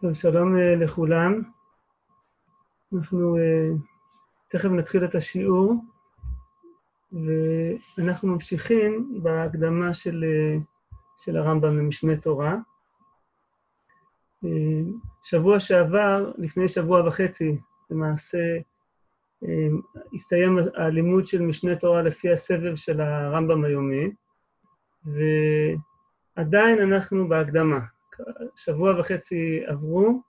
טוב, שלום אה, לכולם. אנחנו uh, תכף נתחיל את השיעור, ואנחנו ממשיכים בהקדמה של, uh, של הרמב"ם למשנה תורה. Uh, שבוע שעבר, לפני שבוע וחצי, למעשה, uh, הסתיים הלימוד של משנה תורה לפי הסבב של הרמב"ם היומי, ועדיין אנחנו בהקדמה. שבוע וחצי עברו,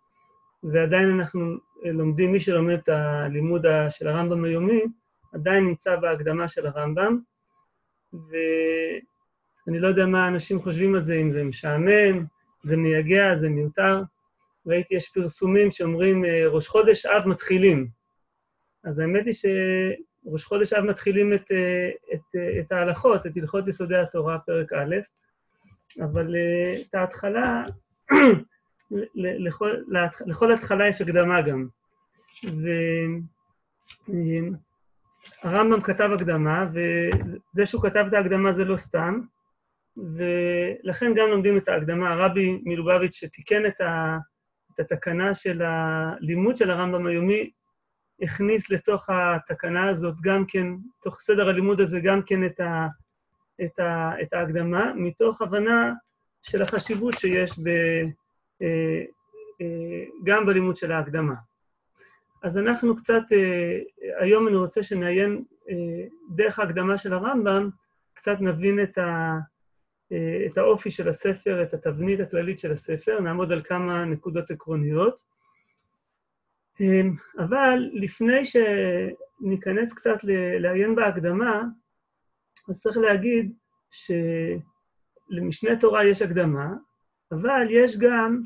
ועדיין אנחנו לומדים, מי שלומד את הלימוד של הרמב"ם היומי, עדיין נמצא בהקדמה של הרמב"ם, ואני לא יודע מה אנשים חושבים על זה, אם זה משעמם, זה מייגע, זה מיותר. ראיתי, יש פרסומים שאומרים, ראש חודש אב מתחילים. אז האמת היא שראש חודש אב מתחילים את, את, את ההלכות, את הלכות יסודי התורה, פרק א', אבל את ההתחלה, לכל, לכל התחלה יש הקדמה גם. והרמב"ם כתב הקדמה, וזה שהוא כתב את ההקדמה זה לא סתם, ולכן גם לומדים את ההקדמה. הרבי מלובביץ' שתיקן את, ה, את התקנה של הלימוד של הרמב"ם היומי, הכניס לתוך התקנה הזאת גם כן, תוך סדר הלימוד הזה, גם כן את, ה, את, ה, את ההקדמה, מתוך הבנה של החשיבות שיש ב, אה, אה, גם בלימוד של ההקדמה. אז אנחנו קצת, אה, היום אני רוצה שנעיין דרך ההקדמה של הרמב"ם, קצת נבין את, ה, את האופי של הספר, את התבנית הכללית של הספר, נעמוד על כמה נקודות עקרוניות. אבל לפני שניכנס קצת לעיין בהקדמה, אז צריך להגיד שלמשנה תורה יש הקדמה, אבל יש גם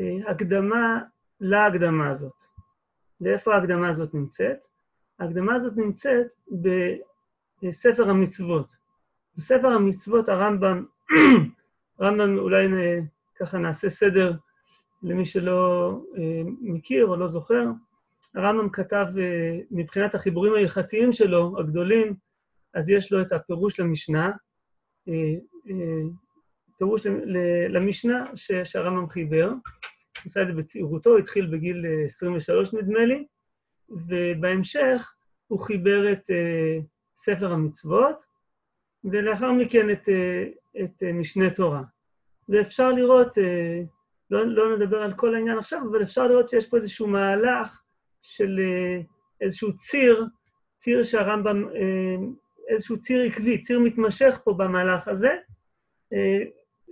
אה, הקדמה להקדמה הזאת. ואיפה ההקדמה הזאת נמצאת? ההקדמה הזאת נמצאת בספר המצוות. בספר המצוות הרמב"ם, רמב"ם אולי ככה נעשה סדר למי שלא אה, מכיר או לא זוכר, הרמב"ם כתב אה, מבחינת החיבורים ההלכתיים שלו, הגדולים, אז יש לו את הפירוש למשנה, פירוש למשנה שהרמב"ם חיבר. הוא עשה את זה בצעירותו, התחיל בגיל 23 נדמה לי, ובהמשך הוא חיבר את uh, ספר המצוות, ולאחר מכן את, uh, את uh, משנה תורה. ואפשר לראות, uh, לא, לא נדבר על כל העניין עכשיו, אבל אפשר לראות שיש פה איזשהו מהלך של uh, איזשהו ציר, ציר שהרמב"ם, uh, איזשהו ציר עקבי, ציר מתמשך פה במהלך הזה,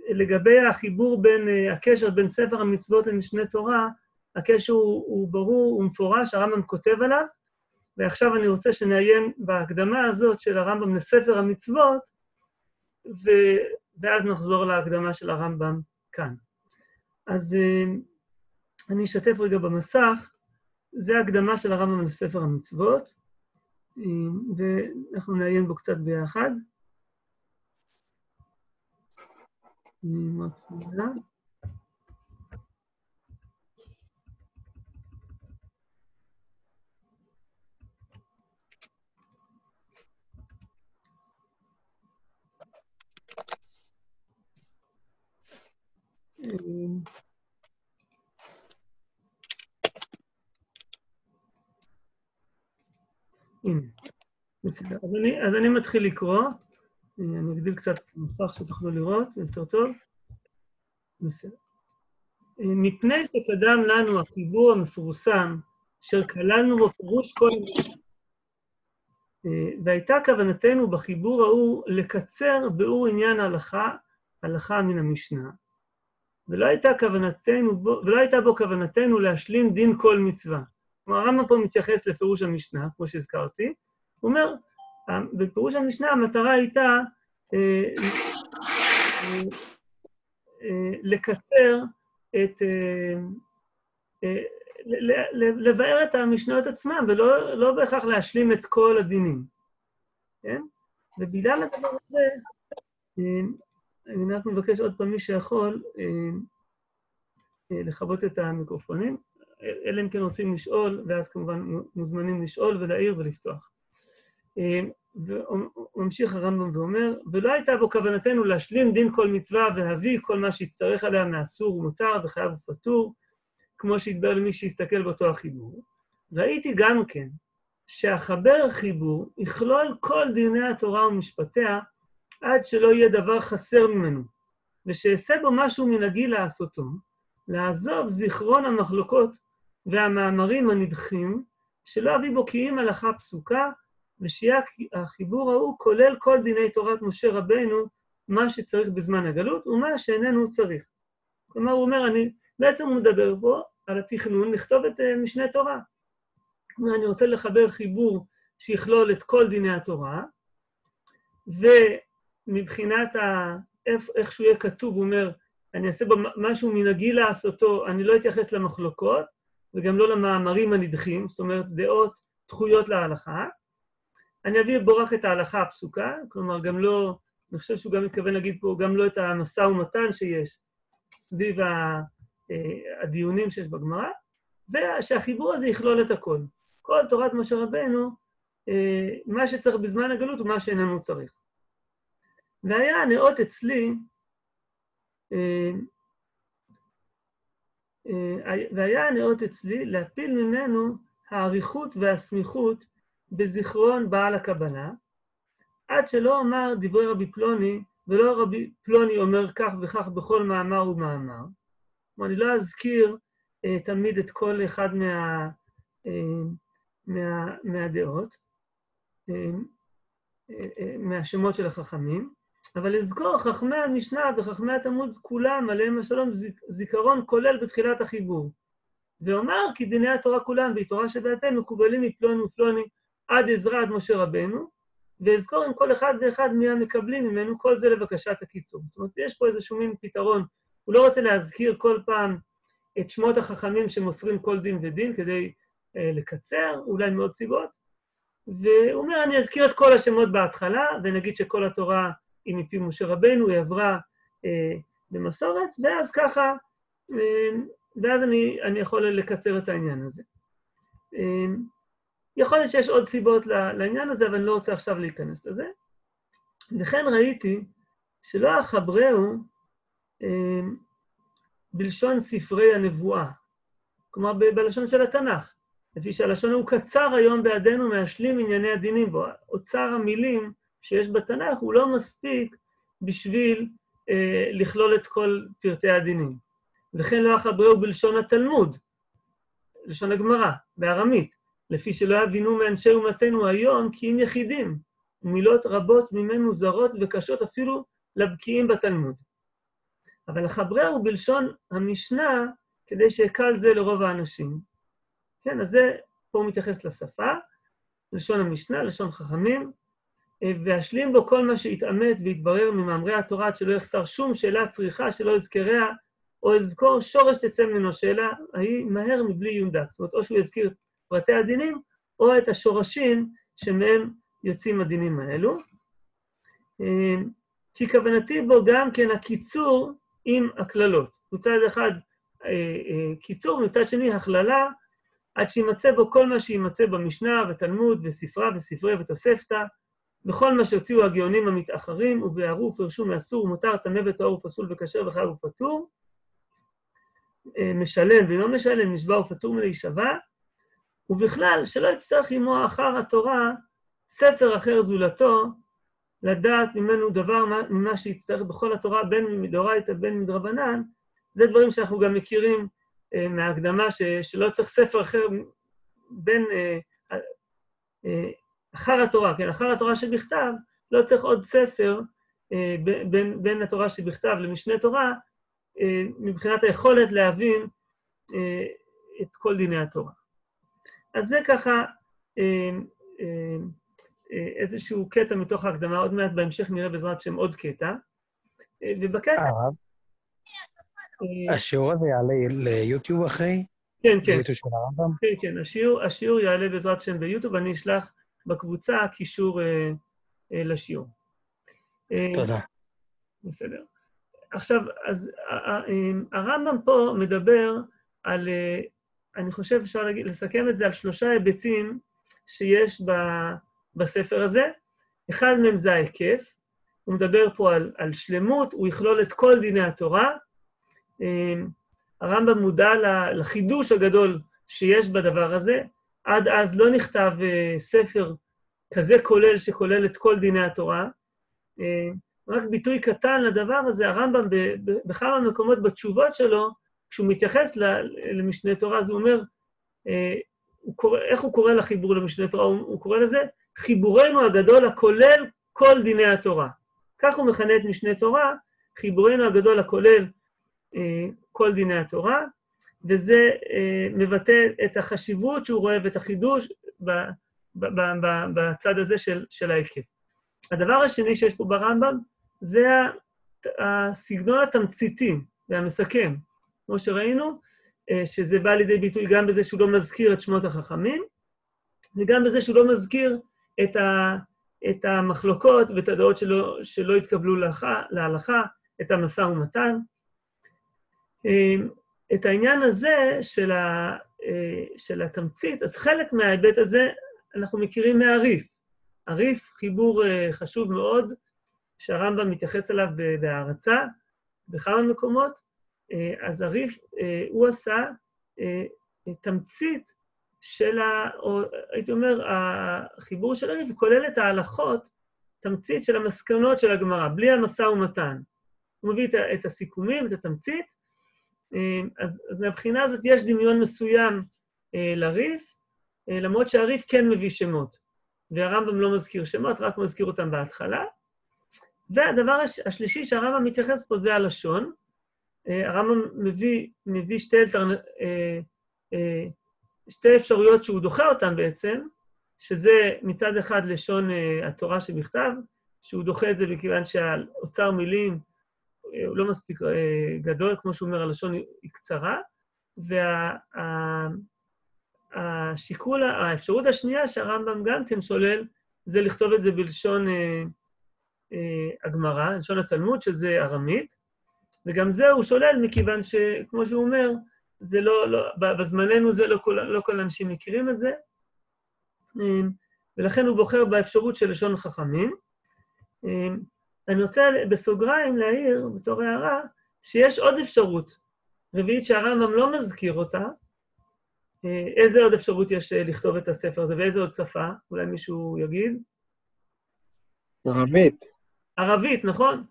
לגבי החיבור בין, אה, הקשר בין ספר המצוות למשנה תורה, הקשר הוא, הוא ברור, הוא מפורש, הרמב"ם כותב עליו, ועכשיו אני רוצה שנעיין בהקדמה הזאת של הרמב"ם לספר המצוות, ו, ואז נחזור להקדמה של הרמב"ם כאן. אז אה, אני אשתף רגע במסך, זה הקדמה של הרמב"ם לספר המצוות, אה, ואנחנו נעיין בו קצת ביחד. מצביעה. הנה, בסדר. אז אני, אז אני מתחיל לקרוא. אני אגדיל קצת את המסך שתוכלו לראות, יותר טוב. בסדר. מפני שקדם לנו החיבור המפורסם, אשר כללנו בו פירוש כל המילים. והייתה כוונתנו בחיבור ההוא לקצר ביאור עניין ההלכה, הלכה מן המשנה, ולא הייתה כוונתנו בו, ולא הייתה בו כוונתנו להשלים דין כל מצווה. כלומר, הרמב"ם פה מתייחס לפירוש המשנה, כמו שהזכרתי, הוא אומר, בפירוש המשנה המטרה הייתה אה, אה, אה, לקצר את... לבאר את המשניות עצמם, ולא לא בהכרח להשלים את כל הדינים, כן? ובגלל הדבר הזה, אני רק מבקש עוד פעם, מי שיכול, לכבות את המיקרופונים, אלא אם כן רוצים לשאול, ואז כמובן מוזמנים לשאול ולהעיר ולפתוח. והוא ממשיך הרמב"ם ואומר, ולא הייתה בו כוונתנו להשלים דין כל מצווה והביא כל מה שיצטרך עליה מאסור ומותר וחייב ופטור, כמו שהתברר למי שיסתכל באותו החיבור. ראיתי גם כן שהחבר חיבור יכלול כל דיני התורה ומשפטיה עד שלא יהיה דבר חסר ממנו, ושאעשה בו משהו מנהגי לעשותו, לעזוב זיכרון המחלוקות והמאמרים הנדחים, שלא אביא בו כי אם הלכה פסוקה, ושיהיה החיבור ההוא כולל כל דיני תורת משה רבנו, מה שצריך בזמן הגלות ומה שאיננו צריך. כלומר, הוא אומר, אני, בעצם הוא מדבר פה על התכנון לכתוב את uh, משנה תורה. כלומר, אני רוצה לחבר חיבור שיכלול את כל דיני התורה, ומבחינת ה... איך שהוא יהיה כתוב, הוא אומר, אני אעשה בו משהו מנהגי לעשותו, אני לא אתייחס למחלוקות, וגם לא למאמרים הנדחים, זאת אומרת, דעות דחויות להלכה. אני אביא בו רק את ההלכה הפסוקה, כלומר, גם לא, אני חושב שהוא גם מתכוון להגיד פה, גם לא את המשא ומתן שיש סביב אה, הדיונים שיש בגמרא, ושהחיבור הזה יכלול את הכל. כל תורת משה רבנו, אה, מה שצריך בזמן הגלות ומה שאיננו צריך. והיה הנאות אצלי, אה, והיה הנאות אצלי להפיל ממנו האריכות והסמיכות בזיכרון בעל הקבלה, עד שלא אמר דברי רבי פלוני, ולא רבי פלוני אומר כך וכך בכל מאמר ומאמר. כלומר, אני לא אזכיר אה, תמיד את כל אחד מה, אה, מה, מהדעות, אה, אה, אה, מהשמות של החכמים, אבל לזכור חכמי המשנה וחכמי התלמוד כולם, עליהם השלום, זיכרון כולל בתחילת החיבור. ואומר כי דיני התורה כולם והיא תורה שבעל מקובלים מפלוני ופלוני עד עזרא עד משה רבנו, ואזכור עם כל אחד ואחד מי המקבלים ממנו, כל זה לבקשת הקיצור. זאת אומרת, יש פה איזשהו מין פתרון. הוא לא רוצה להזכיר כל פעם את שמות החכמים שמוסרים כל דין ודין כדי אה, לקצר, אולי מאוד סיבות, והוא אומר, אני אזכיר את כל השמות בהתחלה, ונגיד שכל התורה היא מפי משה רבנו, היא עברה אה, במסורת, ואז ככה, אה, ואז אני, אני יכול לקצר את העניין הזה. אה, יכול להיות שיש עוד סיבות לעניין הזה, אבל אני לא רוצה עכשיו להיכנס לזה. וכן ראיתי שלא אחברהו אה, בלשון ספרי הנבואה, כלומר בלשון של התנ"ך, לפי שהלשון הוא קצר היום בידינו מהשלים ענייני הדינים בו. אוצר המילים שיש בתנ"ך הוא לא מספיק בשביל אה, לכלול את כל פרטי הדינים. וכן לא אחברהו בלשון התלמוד, לשון הגמרא, בארמית. לפי שלא יבינו מאנשי אומתנו היום כי אם יחידים, ומילות רבות ממנו זרות וקשות אפילו לבקיאים בתלמוד. אבל החברהו בלשון המשנה, כדי שיקל זה לרוב האנשים. כן, אז זה, פה הוא מתייחס לשפה, לשון המשנה, לשון חכמים, ואשלים בו כל מה שהתעמת והתברר ממאמרי התורה, עד שלא יחסר שום שאלה צריכה שלא יזכריה, או יזכור שורש תצא ממנו שאלה, ההיא מהר מבלי עיון דק. זאת אומרת, או שהוא יזכיר פרטי הדינים, או את השורשים שמהם יוצאים הדינים האלו. אמ, כי כוונתי בו גם כן הקיצור עם הקללות. מצד אחד אה, אה, קיצור, מצד שני הכללה, עד שימצא בו כל מה שימצא במשנה ותלמוד וספרה וספרי ותוספתא, וכל מה שהוציאו הגאונים המתאחרים, וביארו ופרשו מאסור ומותר, טמא וטהור ופסול וכשר וחייב ופטור, אה, משלם ולא משלם, נשבע ופטור מלהישבע, ובכלל, שלא יצטרך עמו אחר התורה ספר אחר זולתו, לדעת ממנו דבר ממה שיצטרך בכל התורה, בין מדאורייתא בין מדרבנן, זה דברים שאנחנו גם מכירים אה, מההקדמה, ש, שלא צריך ספר אחר בין... אה, אה, אחר התורה, כן, אחר התורה שבכתב, לא צריך עוד ספר אה, בין, בין התורה שבכתב למשנה תורה, אה, מבחינת היכולת להבין אה, את כל דיני התורה. אז זה ככה אה, אה, אה, איזשהו קטע מתוך ההקדמה, עוד מעט בהמשך נראה בעזרת השם עוד קטע. ובקטע... השיעור הזה יעלה ליוטיוב אחרי? כן, כן. כן, כן, השיעור, השיעור יעלה בעזרת השם ביוטיוב, אני אשלח בקבוצה קישור לשיעור. תודה. בסדר. עכשיו, אז הרמב"ם פה מדבר על אני חושב שאפשר לסכם את זה על שלושה היבטים שיש ב, בספר הזה. אחד מהם זה ההיקף, הוא מדבר פה על, על שלמות, הוא יכלול את כל דיני התורה. אמ, הרמב"ם מודע לחידוש הגדול שיש בדבר הזה. עד אז לא נכתב uh, ספר כזה כולל שכולל את כל דיני התורה. Uh, רק ביטוי קטן לדבר הזה, הרמב"ם בכמה מקומות בתשובות שלו, כשהוא מתייחס למשנה תורה, אז הוא אומר, uh, הוא קורא, איך הוא קורא לחיבור למשנה תורה? הוא, הוא קורא לזה חיבורנו הגדול הכולל כל דיני התורה. כך הוא מכנה את משנה תורה, חיבורנו הגדול הכולל אה, כל דיני התורה, וזה אה, מבטא את החשיבות שהוא רואה ואת החידוש ב, ב, ב, ב, בצד הזה של, של ההיקף. הדבר השני שיש פה ברמב"ם זה הסגנון התמציתי והמסכם. כמו שראינו, אה, שזה בא לידי ביטוי גם בזה שהוא לא מזכיר את שמות החכמים, וגם בזה שהוא לא מזכיר את, ה, את המחלוקות ואת הדעות שלא, שלא התקבלו להלכה, להלכה, את המשא ומתן. אה, את העניין הזה של, ה, אה, של התמצית, אז חלק מההיבט הזה אנחנו מכירים מהריף. הריף, חיבור חשוב מאוד, שהרמב"ם מתייחס אליו בהערצה בכמה מקומות, אז הריף, הוא עשה תמצית של ה... או הייתי אומר, החיבור של הריף כולל את ההלכות, תמצית של המסקנות של הגמרא, בלי המשא ומתן. הוא מביא את הסיכומים, את התמצית, אז, אז מהבחינה הזאת יש דמיון מסוים לריף, למרות שהריף כן מביא שמות, והרמב"ם לא מזכיר שמות, רק מזכיר אותם בהתחלה. והדבר השלישי שהרמב"ם מתייחס פה זה הלשון. אה, הרמב"ם מביא, מביא שתי, אלטרנ... אה, אה, שתי אפשרויות שהוא דוחה אותן בעצם, שזה מצד אחד לשון התורה שבכתב, שהוא דוחה את זה מכיוון שהאוצר מילים הוא לא מספיק גדול, כמו שהוא אומר, הלשון היא קצרה, והשיקול, וה... האפשרות השנייה שהרמב"ם גם כן שולל, זה לכתוב את זה בלשון הגמרא, לשון התלמוד, שזה ארמית, וגם זה הוא שולל מכיוון שכמו שהוא אומר, זה לא, לא בזמננו זה לא כל, לא כל האנשים מכירים את זה, אמ, ולכן הוא בוחר באפשרות של לשון חכמים. אמ, אני רוצה בסוגריים להעיר, בתור הערה, שיש עוד אפשרות רביעית שהרמב"ם לא מזכיר אותה. אה, איזה עוד אפשרות יש אה, לכתוב את הספר הזה ואיזה עוד שפה? אולי מישהו יגיד? ערבית. ערבית, נכון.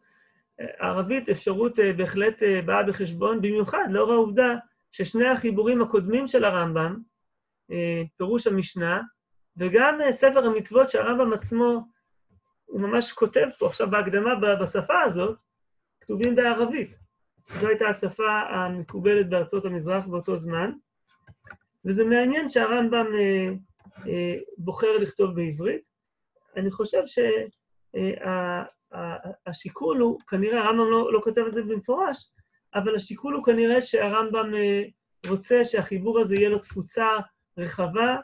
ערבית אפשרות אה, בהחלט אה, באה בחשבון, במיוחד לאור העובדה ששני החיבורים הקודמים של הרמב"ם, אה, פירוש המשנה, וגם ספר המצוות שהרמב"ם עצמו, הוא ממש כותב פה עכשיו בהקדמה בשפה הזאת, כתובים בערבית. זו הייתה השפה המקובלת בארצות המזרח באותו זמן, וזה מעניין שהרמב"ם בוחר לכתוב בעברית. אני חושב שה... השיקול הוא, כנראה הרמב"ם לא, לא כותב את זה במפורש, אבל השיקול הוא כנראה שהרמב"ם אה, רוצה שהחיבור הזה יהיה לו תפוצה רחבה,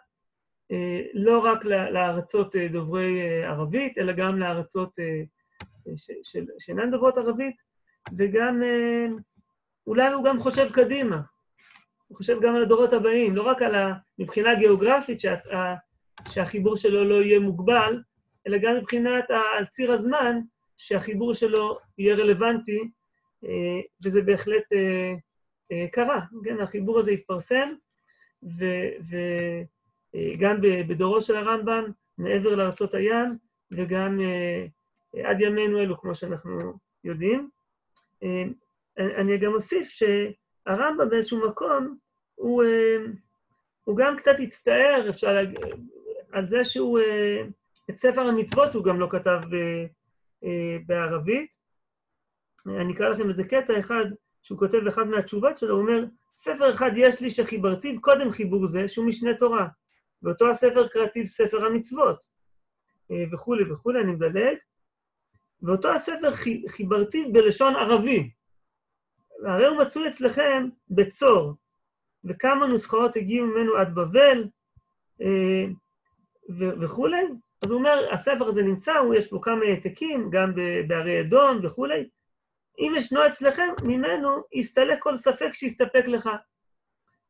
אה, לא רק לארצות אה, דוברי ערבית, אלא גם לארצות שאינן דוברות ערבית, וגם, אולי הוא גם חושב קדימה. הוא חושב גם על הדורות הבאים, לא רק על ה... מבחינה גיאוגרפית, שה, שהחיבור שלו לא יהיה מוגבל, אלא גם מבחינת, על ציר הזמן, שהחיבור שלו יהיה רלוונטי, אה, וזה בהחלט אה, אה, קרה. כן, החיבור הזה התפרסם, וגם בדורו של הרמב"ם, מעבר לארצות הים, וגם עד ימינו אלו, כמו שאנחנו יודעים. אני גם אוסיף שהרמב"ם באיזשהו מקום, הוא, הוא גם קצת הצטער, אפשר להגיד, על זה שהוא, את ספר המצוות הוא גם לא כתב בערבית. אני אקרא לכם איזה קטע אחד שהוא כותב באחד מהתשובות שלו, הוא אומר, ספר אחד יש לי שחיברתיו קודם חיבור זה, שהוא משנה תורה. ואותו הספר קראתיו ספר המצוות, אה, וכולי וכולי, אני מדלג. ואותו הספר חיברתיו בלשון ערבי. הרי הוא מצוי אצלכם בצור, וכמה נוסחאות הגיעו ממנו עד בבל, אה, וכולי, אז הוא אומר, הספר הזה נמצא, יש בו כמה העתקים, גם בערי אדום וכולי. אם ישנו אצלכם, ממנו יסתלק כל ספק שיסתפק לך.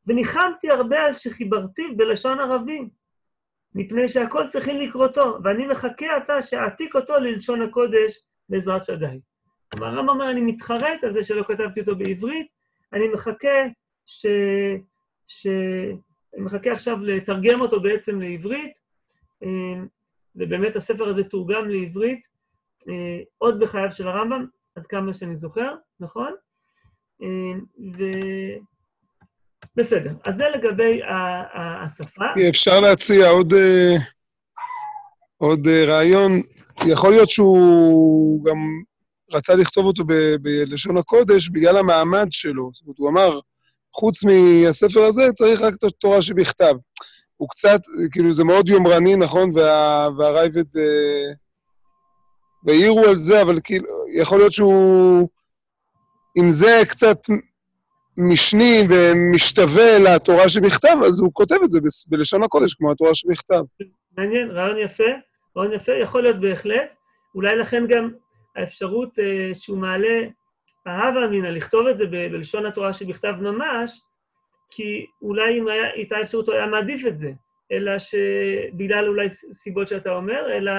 וניחמתי הרבה על שחיברתי בלשון ערבי, מפני שהכל צריכים לקרותו, ואני מחכה עתה שאעתיק אותו ללשון הקודש בעזרת שדי. כלומר, הרמב"ם אומר, אני מתחרט על זה שלא כתבתי אותו בעברית, אני מחכה ש... שמחכה עכשיו לתרגם אותו בעצם לעברית, ובאמת הספר הזה תורגם לעברית עוד בחייו של הרמב"ם, עד כמה שאני זוכר, נכון? ו... בסדר, אז זה לגבי השפה. אפשר להציע עוד, עוד רעיון. יכול להיות שהוא גם רצה לכתוב אותו ב- בלשון הקודש בגלל המעמד שלו. זאת אומרת, הוא אמר, חוץ מהספר הזה, צריך רק את התורה שבכתב. הוא קצת, כאילו, זה מאוד יומרני, נכון? וה, והרייבד... אה, והעירו על זה, אבל כאילו, יכול להיות שהוא... אם זה קצת משני ומשתווה לתורה שבכתב, אז הוא כותב את זה בלשון הקודש, כמו התורה שבכתב. מעניין, רעיון יפה, רעיון יפה, יכול להיות בהחלט. אולי לכן גם האפשרות אה, שהוא מעלה, אהבה אמינא, לכתוב את זה בלשון התורה שבכתב ממש, כי אולי אם הייתה אפשרות, הוא היה מעדיף את זה, אלא שבגלל אולי סיבות שאתה אומר, אלא,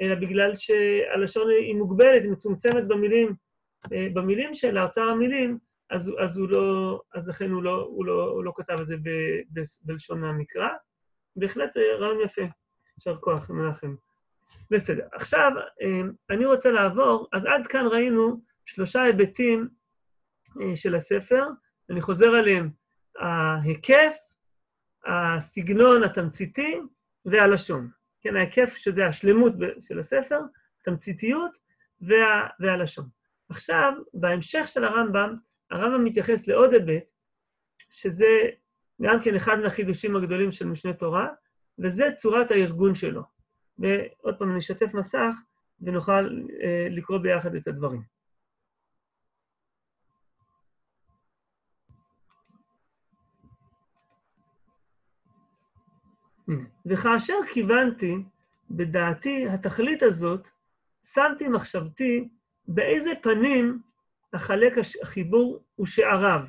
אלא בגלל שהלשון היא מוגבלת, היא מצומצמת במילים, אה, במילים של אוצר המילים, אז, אז הוא לא, אז לכן הוא לא, הוא לא, הוא לא כתב את זה ב, ב, בלשון המקרא. בהחלט אה, רעיון יפה. יישר כוח, מנחם. בסדר. עכשיו, אה, אני רוצה לעבור, אז עד כאן ראינו שלושה היבטים של הספר, אני חוזר עליהם. ההיקף, הסגנון התמציתי והלשון. כן, ההיקף שזה השלמות של הספר, תמציתיות וה, והלשון. עכשיו, בהמשך של הרמב"ם, הרמב"ם מתייחס לעוד היבט, שזה גם כן אחד מהחידושים הגדולים של משנה תורה, וזה צורת הארגון שלו. ועוד פעם, נשתף מסך ונוכל אה, לקרוא ביחד את הדברים. וכאשר כיוונתי בדעתי התכלית הזאת, שמתי מחשבתי באיזה פנים החלק החיבור ושעריו,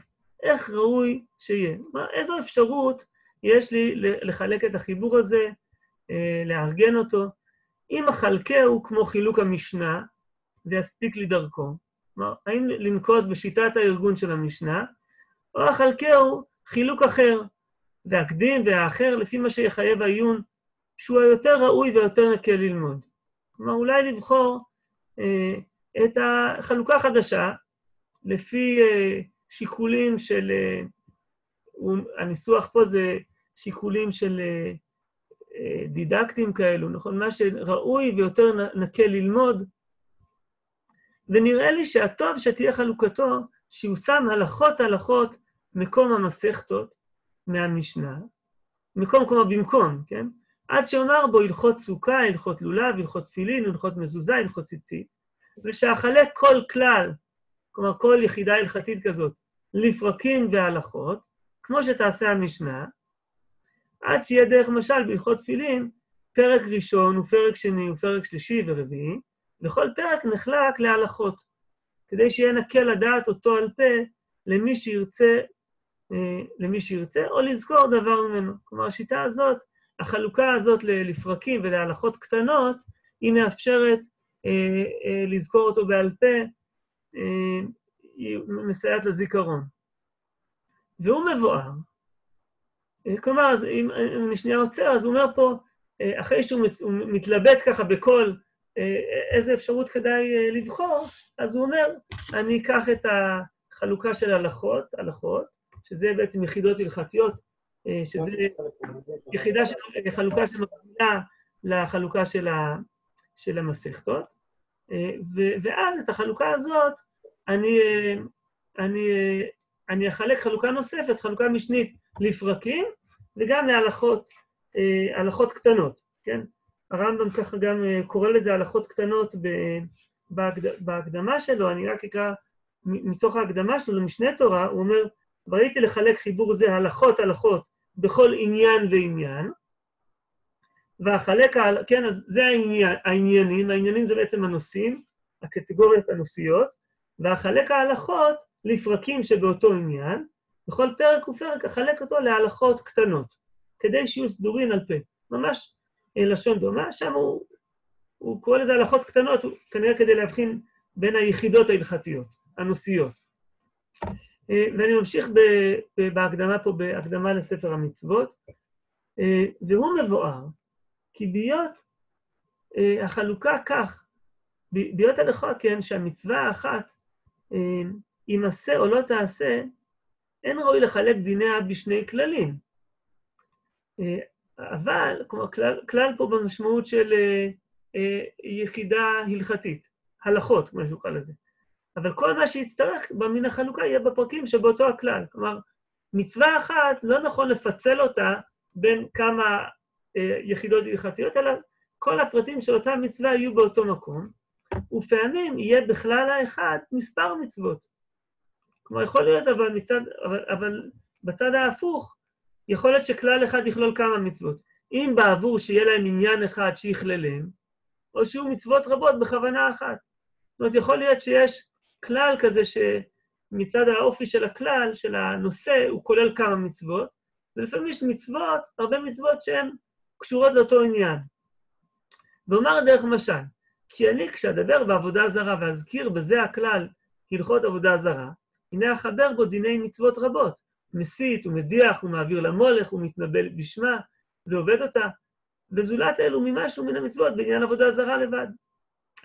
איך ראוי שיהיה. מה, איזו אפשרות יש לי לחלק את החיבור הזה, לארגן אותו. אם החלקהו כמו חילוק המשנה, ויספיק לי דרכו, כלומר, האם לנקוט בשיטת הארגון של המשנה, או החלקהו חילוק אחר, והקדים והאחר לפי מה שיחייב העיון, שהוא היותר ראוי והיותר נקל ללמוד. כלומר, אולי לבחור אה, את החלוקה החדשה לפי אה, שיקולים של... אה, הניסוח פה זה שיקולים של אה, אה, דידקטים כאלו, נכון? מה שראוי ויותר נקל ללמוד. ונראה לי שהטוב שתהיה חלוקתו, שהוא שם הלכות הלכות מקום המסכתות, מהמשנה, מקום כלומר במקום, כן? עד שאומר בו הלכות סוכה, הלכות לולב, הלכות תפילין, הלכות מזוזה, הלכות ציצית, ושאחלק כל כלל, כלומר כל יחידה הלכתית כזאת, לפרקים והלכות, כמו שתעשה המשנה, עד שיהיה דרך משל בהלכות תפילין, פרק ראשון ופרק שני ופרק שלישי ורביעי, וכל פרק נחלק להלכות, כדי שיהיה נקל לדעת אותו על פה למי שירצה למי שירצה, או לזכור דבר ממנו. כלומר, השיטה הזאת, החלוקה הזאת לפרקים ולהלכות קטנות, היא מאפשרת אה, אה, לזכור אותו בעל פה, אה, היא מסייעת לזיכרון. והוא מבואר, אה, כלומר, אז אם אני שנייה עוצר, אז הוא אומר פה, אה, אחרי שהוא מת, מתלבט ככה אה, איזה אפשרות כדאי אה, לבחור, אז הוא אומר, אני אקח את החלוקה של הלכות, הלכות, שזה בעצם יחידות הלכתיות, שזה יחידה של חלוקה שמקבילה לחלוקה של, ה, של המסכתות. ואז את החלוקה הזאת אני, אני, אני אחלק חלוקה נוספת, חלוקה משנית לפרקים, וגם להלכות, הלכות קטנות, כן? הרמב"ם ככה גם קורא לזה הלכות קטנות בהקדמה שלו, אני רק אקרא מתוך ההקדמה שלו למשנה תורה, הוא אומר, וראיתי לחלק חיבור זה הלכות הלכות בכל עניין ועניין, והחלק, כן, אז זה העניין, העניינים, העניינים זה בעצם הנושאים, הקטגוריות הנושאיות, והחלק ההלכות לפרקים שבאותו עניין, בכל פרק ופרק אחלק אותו להלכות קטנות, כדי שיהיו סדורים על פה. ממש לשון דומה, שם הוא, הוא קורא לזה הלכות קטנות, כנראה כדי להבחין בין היחידות ההלכתיות, הנושאיות. אה, ואני ממשיך בהקדמה פה, בהקדמה לספר המצוות, אה, והוא מבואר, כי ביות החלוקה כך, ביות הלכה, כן, שהמצווה האחת, אם עשה או לא תעשה, אין ראוי לחלק דיניה בשני כללים. אבל, כלומר, כלל, כלל פה במשמעות של יחידה הלכתית, הלכות, כמו שהוא קרא לזה. אבל כל מה שיצטרך במין החלוקה יהיה בפרקים שבאותו הכלל. כלומר, מצווה אחת, לא נכון לפצל אותה בין כמה אה, יחידות הלכתיות, אלא כל הפרטים של אותה מצווה יהיו באותו מקום, ופעמים יהיה בכלל האחד מספר מצוות. כלומר, יכול להיות, אבל, מצד, אבל, אבל בצד ההפוך, יכול להיות שכלל אחד יכלול כמה מצוות. אם בעבור שיהיה להם עניין אחד שיכללם, או שיהיו מצוות רבות בכוונה אחת. זאת אומרת, יכול להיות שיש כלל כזה שמצד האופי של הכלל, של הנושא, הוא כולל כמה מצוות, ולפעמים יש מצוות, הרבה מצוות שהן קשורות לאותו עניין. ואומר דרך משל, כי אני כשאדבר בעבודה זרה ואזכיר בזה הכלל הלכות עבודה זרה, הנה אחבר בו דיני מצוות רבות. מסית ומדיח ומעביר למולך ומתנבל בשמה ועובד אותה, וזולת אלו ממשהו מן המצוות בעניין עבודה זרה לבד.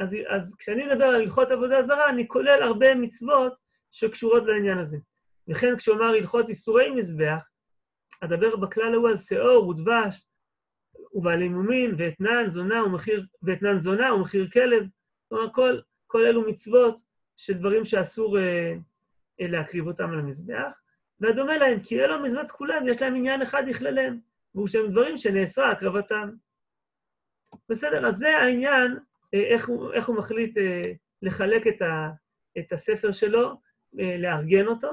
אז, אז כשאני מדבר על הלכות עבודה זרה, אני כולל הרבה מצוות שקשורות לעניין הזה. וכן כשאומר הלכות איסורי מזבח, אדבר בכלל ההוא על שאור ודבש, ובעלי מומין, ואתנן זונה ומחיר, ואתנן זונה ומחיר כלב. כלומר, כל, כל אלו מצוות של דברים שאסור אה, אה, להקריב אותם על המזבח. והדומה להם, כי אלו המזוות כולם, יש להם עניין אחד לכלליהם, והוא שהם דברים שנאסרה הקרבתם. בסדר, אז זה העניין איך הוא, איך הוא מחליט אה, לחלק את, ה, את הספר שלו, אה, לארגן אותו,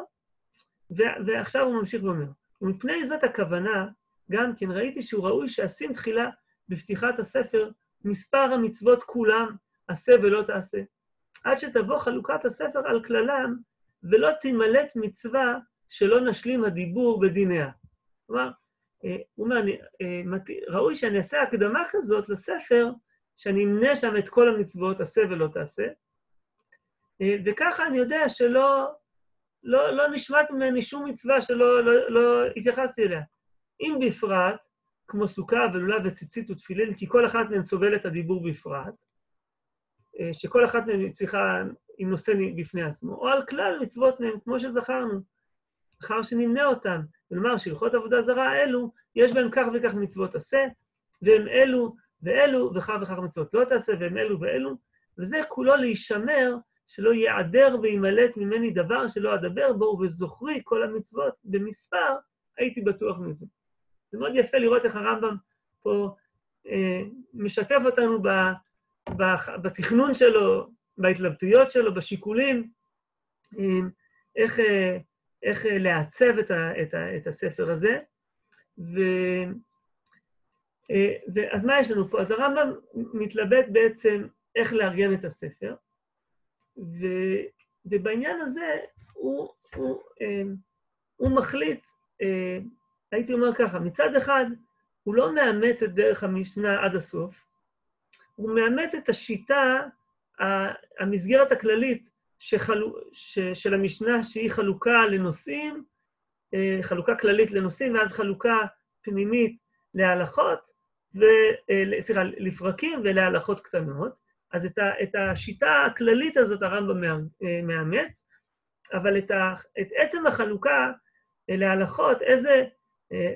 ו, ועכשיו הוא ממשיך ואומר, ומפני זאת הכוונה, גם כן ראיתי שהוא ראוי שאשים תחילה בפתיחת הספר מספר המצוות כולם, עשה ולא תעשה, עד שתבוא חלוקת הספר על כללם, ולא תימלט מצווה שלא נשלים הדיבור בדיניה. כלומר, הוא אומר, ראוי שאני אעשה הקדמה כזאת לספר, שאני אמנה שם את כל המצוות, עשה ולא תעשה, אה, וככה אני יודע שלא לא, לא נשמט ממני שום מצווה שלא לא, לא התייחסתי אליה. אם בפרט, כמו סוכה ולולב וציצית ותפילין, כי כל אחת מהן סובלת הדיבור בפרט, אה, שכל אחת מהן צריכה עם נושא בפני עצמו, או על כלל מצוות מהן, כמו שזכרנו, אחר שנמנה אותן, ונאמר שהלכות עבודה זרה האלו, יש בהן כך וכך מצוות עשה, והם אלו ואלו וכך וכך מצוות לא תעשה, והם אלו ואלו, וזה כולו להישמר, שלא ייעדר וימלט ממני דבר שלא אדבר בו, ובזוכרי כל המצוות במספר, הייתי בטוח מזה. זה מאוד יפה לראות איך הרמב"ם פה אה, משתף אותנו ב, ב, בתכנון שלו, בהתלבטויות שלו, בשיקולים, אה, איך, אה, איך אה, לעצב את, ה, את, ה, את הספר הזה. ו... אה, אז מה יש לנו פה? אז הרמב"ם מתלבט בעצם איך לארגן את הספר, ו, ובעניין הזה הוא, הוא, אה, הוא מחליט, אה, הייתי אומר ככה, מצד אחד, הוא לא מאמץ את דרך המשנה עד הסוף, הוא מאמץ את השיטה, המסגרת הכללית שחלו, ש, של המשנה, שהיא חלוקה לנושאים, חלוקה כללית לנושאים, ואז חלוקה פנימית להלכות, סליחה, לפרקים ולהלכות קטנות. אז את, ה, את השיטה הכללית הזאת הרמב"ם אה, מאמץ, אבל את, ה, את עצם החלוקה אה, להלכות, איזה,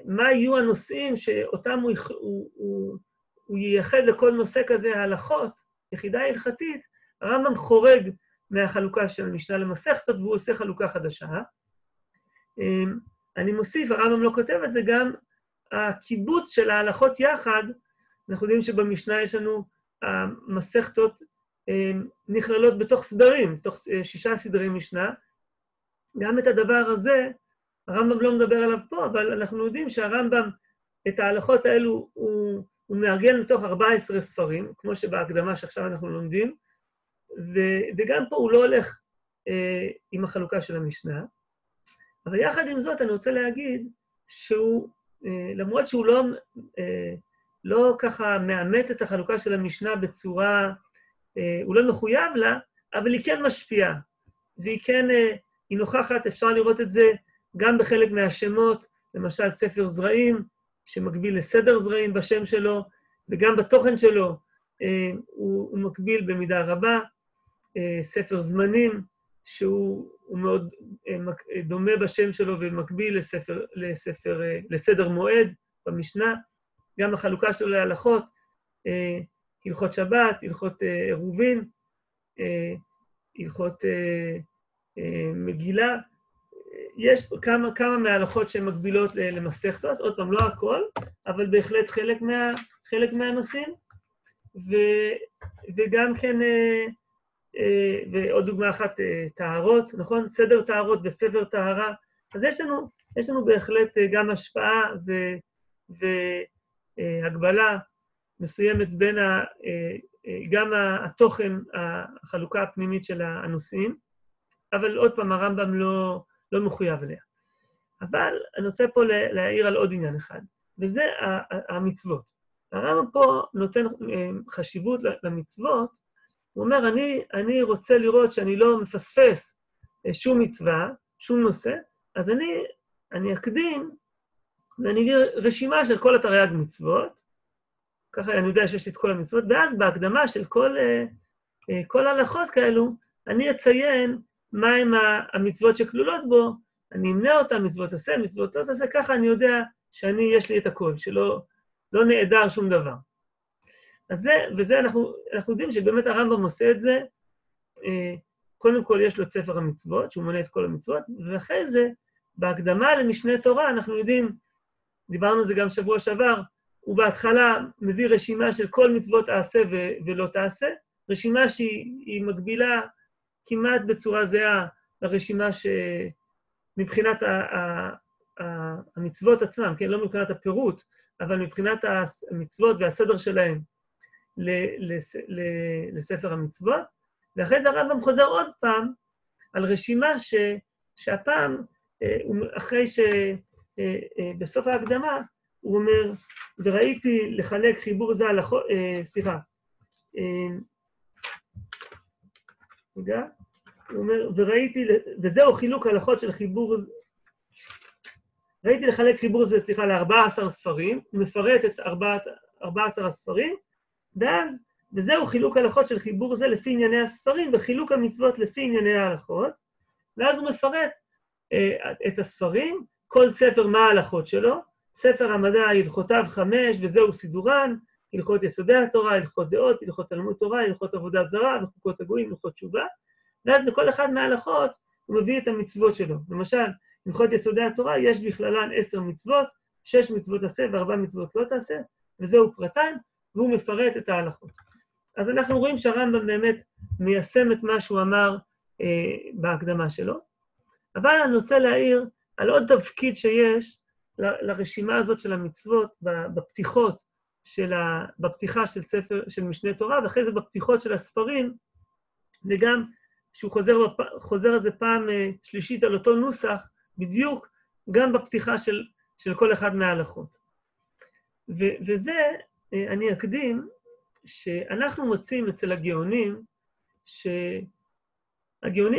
מה יהיו הנושאים שאותם הוא, הוא, הוא, הוא ייחד לכל נושא כזה הלכות, יחידה הלכתית, הרמב"ם חורג מהחלוקה של המשנה למסכתות והוא עושה חלוקה חדשה. אני מוסיף, הרמב"ם לא כותב את זה, גם הקיבוץ של ההלכות יחד, אנחנו יודעים שבמשנה יש לנו המסכתות אה, נכללות בתוך סדרים, בתוך אה, שישה סדרי משנה. גם את הדבר הזה, הרמב"ם לא מדבר עליו פה, אבל אנחנו יודעים שהרמב"ם, את ההלכות האלו הוא, הוא מארגן בתוך 14 ספרים, כמו שבהקדמה שעכשיו אנחנו לומדים, ו, וגם פה הוא לא הולך אה, עם החלוקה של המשנה. אבל יחד עם זאת, אני רוצה להגיד שהוא אה, למרות שהוא לא, אה, לא ככה מאמץ את החלוקה של המשנה בצורה, אה, הוא לא מחויב לה, אבל היא כן משפיעה, והיא כן היא נוכחת, אפשר לראות את זה גם בחלק מהשמות, למשל ספר זרעים, שמקביל לסדר זרעים בשם שלו, וגם בתוכן שלו אה, הוא, הוא מקביל במידה רבה. אה, ספר זמנים, שהוא מאוד אה, דומה בשם שלו ומקביל לספר, לספר, אה, לסדר מועד במשנה. גם החלוקה שלו להלכות, אה, הלכות שבת, הלכות אה, עירובין, אה, הלכות אה, אה, מגילה. יש כמה, כמה מההלכות שהן מקבילות למסכתות, עוד פעם, לא הכל, אבל בהחלט חלק, מה, חלק מהנושאים. ו, וגם כן, אה, אה, ועוד דוגמה אחת, אה, טהרות, נכון? סדר טהרות וספר טהרה. אז יש לנו, יש לנו בהחלט אה, גם השפעה ו, והגבלה מסוימת בין ה, אה, אה, גם התוכן, החלוקה הפנימית של הנושאים, אבל עוד פעם, הרמב"ם לא, לא מחויב אליה. אבל אני רוצה פה להעיר על עוד עניין אחד, וזה המצוות. הרמב"ם פה נותן אה, חשיבות למצוות, הוא אומר, אני, אני רוצה לראות שאני לא מפספס שום מצווה, שום נושא, אז אני, אני אקדים ואני אגיד רשימה של כל התרי"ג מצוות, ככה אני יודע שיש לי את כל המצוות, ואז בהקדמה של כל, כל הלכות כאלו, אני אציין מהם המצוות שכלולות בו, אני אמנה אותם, מצוות עשה, מצוות לא תעשה, ככה אני יודע שאני, יש לי את הכל, שלא לא נעדר שום דבר. אז זה, וזה אנחנו, אנחנו יודעים שבאמת הרמב"ם עושה את זה, אה, קודם כל יש לו את ספר המצוות, שהוא מונה את כל המצוות, ואחרי זה, בהקדמה למשנה תורה, אנחנו יודעים, דיברנו על זה גם שבוע שעבר, הוא בהתחלה מביא רשימה של כל מצוות תעשה ו- ולא תעשה, רשימה שהיא מקבילה כמעט בצורה זהה לרשימה שמבחינת ה- ה- ה- המצוות עצמם, כן, לא מבחינת הפירוט, אבל מבחינת המצוות והסדר שלהם לספר המצוות, ואחרי זה הרמב"ם חוזר עוד פעם על רשימה ש, שהפעם, אה, אחרי שבסוף אה, אה, ההקדמה, הוא אומר, וראיתי לחלק חיבור זה על החוק, סליחה, רגע, הוא אומר, וראיתי, וזהו חילוק הלכות של חיבור, ראיתי לחלק חיבור זה, סליחה, ל-14 ספרים, הוא מפרט את 14 הספרים, ואז, וזהו חילוק הלכות של חיבור זה לפי ענייני הספרים, וחילוק המצוות לפי ענייני ההלכות, ואז הוא מפרט אה, את הספרים, כל ספר מה ההלכות שלו, ספר המדע, הלכותיו חמש, וזהו סידורן, הלכות יסודי התורה, הלכות דעות, הלכות תלמוד תורה, הלכות עבודה זרה, וחוקות הגויים, הלכות תשובה, ואז לכל אחד מההלכות הוא מביא את המצוות שלו. למשל, הלכות יסודי התורה, יש בכללן עשר מצוות, שש מצוות עשה וארבע מצוות לא תעשה, וזהו פרטן, והוא מפרט את ההלכות. אז אנחנו רואים שהרמב"ם באמת מיישם את מה שהוא אמר אה, בהקדמה שלו, אבל אני רוצה להעיר על עוד תפקיד שיש ל, לרשימה הזאת של המצוות בפתיחות של ה, בפתיחה של ספר, של משנה תורה, ואחרי זה בפתיחות של הספרים, וגם שהוא חוזר, חוזר על זה פעם אה, שלישית על אותו נוסח, בדיוק גם בפתיחה של, של כל אחד מההלכות. ו, וזה, אני אקדים, שאנחנו מוצאים אצל הגאונים, שהגאונים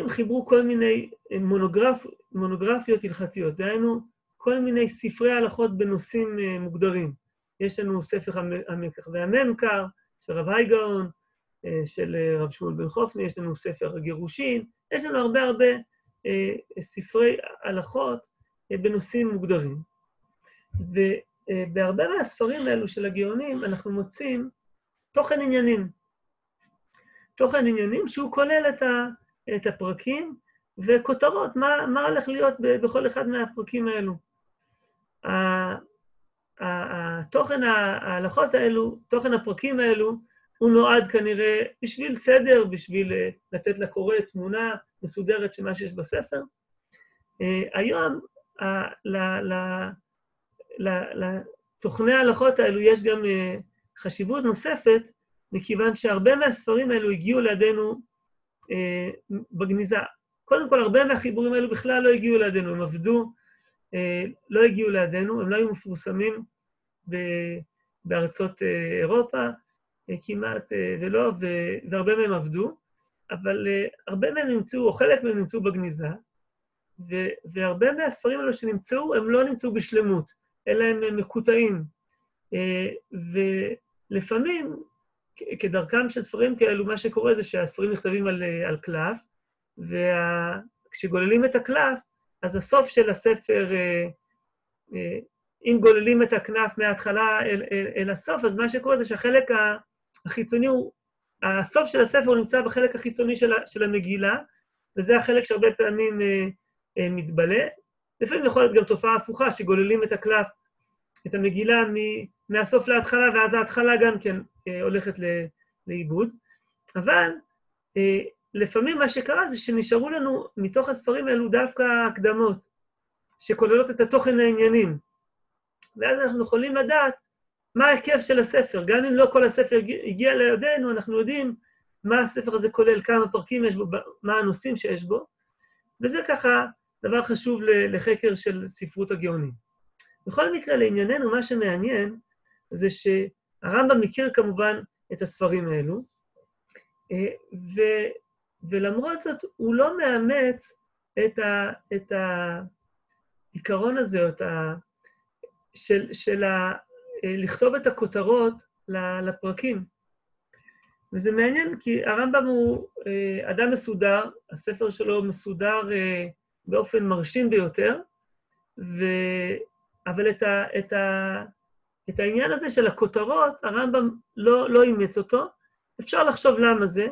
חיברו כל מיני אה, מונוגרפ, מונוגרפיות הלכתיות, דהיינו, כל מיני ספרי הלכות בנושאים אה, מוגדרים. יש לנו ספר המקח והממכר, של רב הייגאון, של רב שמואל בן חופני, יש לנו ספר הגירושין, יש לנו הרבה הרבה ספרי הלכות בנושאים מוגדרים. ובהרבה מהספרים האלו של הגאונים אנחנו מוצאים תוכן עניינים. תוכן עניינים שהוא כולל את, ה, את הפרקים וכותרות, מה, מה הולך להיות בכל אחד מהפרקים האלו. התוכן ההלכות האלו, תוכן הפרקים האלו, הוא נועד כנראה בשביל סדר, בשביל אה, לתת לקורא תמונה מסודרת של מה שיש בספר. אה, היום, לתוכני ההלכות האלו יש גם אה, חשיבות נוספת, מכיוון שהרבה מהספרים האלו הגיעו לידינו בגניזה. קודם כל, הרבה מהחיבורים האלו בכלל לא הגיעו לידינו, הם עבדו, לא הגיעו לידינו, הם לא היו מפורסמים בארצות אירופה, כמעט אה, ולא, והרבה מהם עבדו, אבל אה, הרבה מהם נמצאו, או חלק מהם נמצאו בגניזה, והרבה מהספרים האלו שנמצאו, הם לא נמצאו בשלמות, אלא הם מקוטעים. ולפעמים, כדרכם של ספרים כאלו, מה שקורה זה שהספרים נכתבים על, על קלף, וכשגוללים את הקלף, אז הסוף של הספר, אם גוללים את הכנף מההתחלה אל, אל, אל הסוף, אז מה שקורה זה שהחלק החיצוני הוא, הסוף של הספר הוא נמצא בחלק החיצוני של, של המגילה, וזה החלק שהרבה פעמים אה, אה, מתבלה. לפעמים יכול להיות גם תופעה הפוכה, שגוללים את הקלף, את המגילה מ, מהסוף להתחלה, ואז ההתחלה גם כן אה, הולכת לאיבוד. אבל אה, לפעמים מה שקרה זה שנשארו לנו מתוך הספרים האלו דווקא הקדמות, שכוללות את התוכן העניינים. ואז אנחנו יכולים לדעת מה ההיקף של הספר. גם אם לא כל הספר הגיע לידינו, אנחנו יודעים מה הספר הזה כולל, כמה פרקים יש בו, מה הנושאים שיש בו, וזה ככה דבר חשוב לחקר של ספרות הגאונים. בכל מקרה, לענייננו, מה שמעניין זה שהרמב"ם מכיר כמובן את הספרים האלו, אה, ו, ולמרות זאת הוא לא מאמץ את, ה, את העיקרון הזה, את ה, של, של ה, אה, לכתוב את הכותרות לפרקים. וזה מעניין, כי הרמב"ם הוא אה, אדם מסודר, הספר שלו מסודר באופן מרשים ביותר, ו... אבל את, ה, את, ה, את העניין הזה של הכותרות, הרמב"ם לא, לא אימץ אותו. אפשר לחשוב למה זה.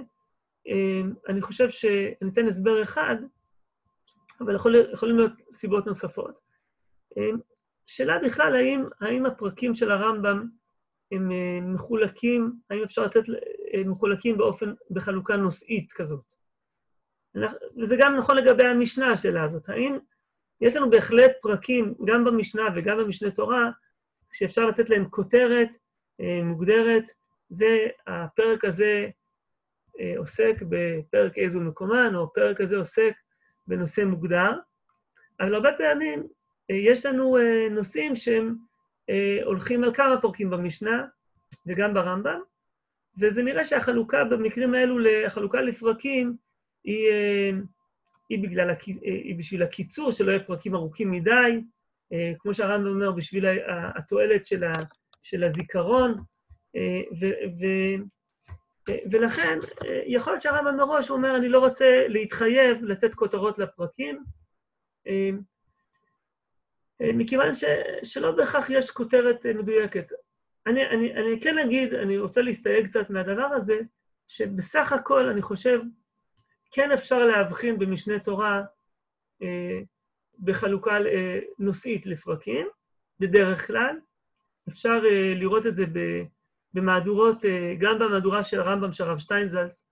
אני חושב שאני אתן הסבר אחד, אבל יכול, יכולים להיות סיבות נוספות. שאלה בכלל, האם, האם הפרקים של הרמב"ם הם אה, מחולקים, האם אפשר לתת, הם מחולקים באופן, בחלוקה נושאית כזאת? וזה גם נכון לגבי המשנה, השאלה הזאת. האם יש לנו בהחלט פרקים, גם במשנה וגם במשנה תורה, שאפשר לתת להם כותרת אה, מוגדרת, זה, הפרק הזה אה, עוסק בפרק איזו מקומן, או הפרק הזה עוסק בנושא מוגדר, אבל הרבה פעמים אה, יש לנו אה, נושאים שהם אה, הולכים על כמה פרקים במשנה וגם ברמב"ם, וזה נראה שהחלוקה במקרים האלו, החלוקה לפרקים, היא, היא, בגלל, היא בשביל הקיצור, שלא יהיו פרקים ארוכים מדי, כמו שהרמב"ם אומר, בשביל התועלת של, ה, של הזיכרון, ו, ו, ולכן יכול להיות שהרמב"ם מראש אומר, אני לא רוצה להתחייב לתת כותרות לפרקים, אה, מכיוון ש, שלא בהכרח יש כותרת אה, מדויקת. אני, אני, אני כן אגיד, אני רוצה להסתייג קצת מהדבר הזה, שבסך הכל, אני חושב, כן אפשר להבחין במשנה תורה אה, בחלוקה אה, נושאית לפרקים, בדרך כלל. אפשר אה, לראות את זה במהדורות, אה, גם במהדורה של הרמב"ם של הרב שטיינזלץ,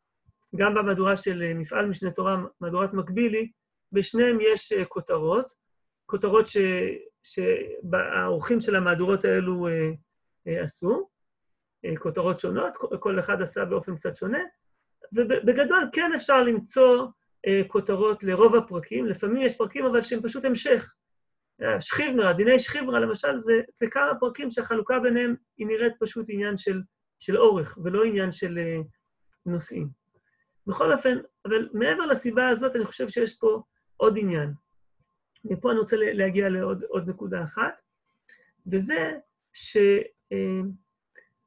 גם במהדורה של אה, מפעל משנה תורה, מהדורת מקבילי, בשניהם יש אה, כותרות. כותרות שהאורחים של המהדורות האלו אה, אה, עשו, אה, כותרות שונות, כל אחד עשה באופן קצת שונה, ובגדול כן אפשר למצוא אה, כותרות לרוב הפרקים, לפעמים יש פרקים אבל שהם פשוט המשך. שכיברה, דיני שכיברה למשל, זה, זה כמה פרקים שהחלוקה ביניהם היא נראית פשוט עניין של, של אורך, ולא עניין של אה, נושאים. בכל אופן, אבל מעבר לסיבה הזאת, אני חושב שיש פה עוד עניין. ופה אני רוצה להגיע לעוד נקודה אחת, וזה שאני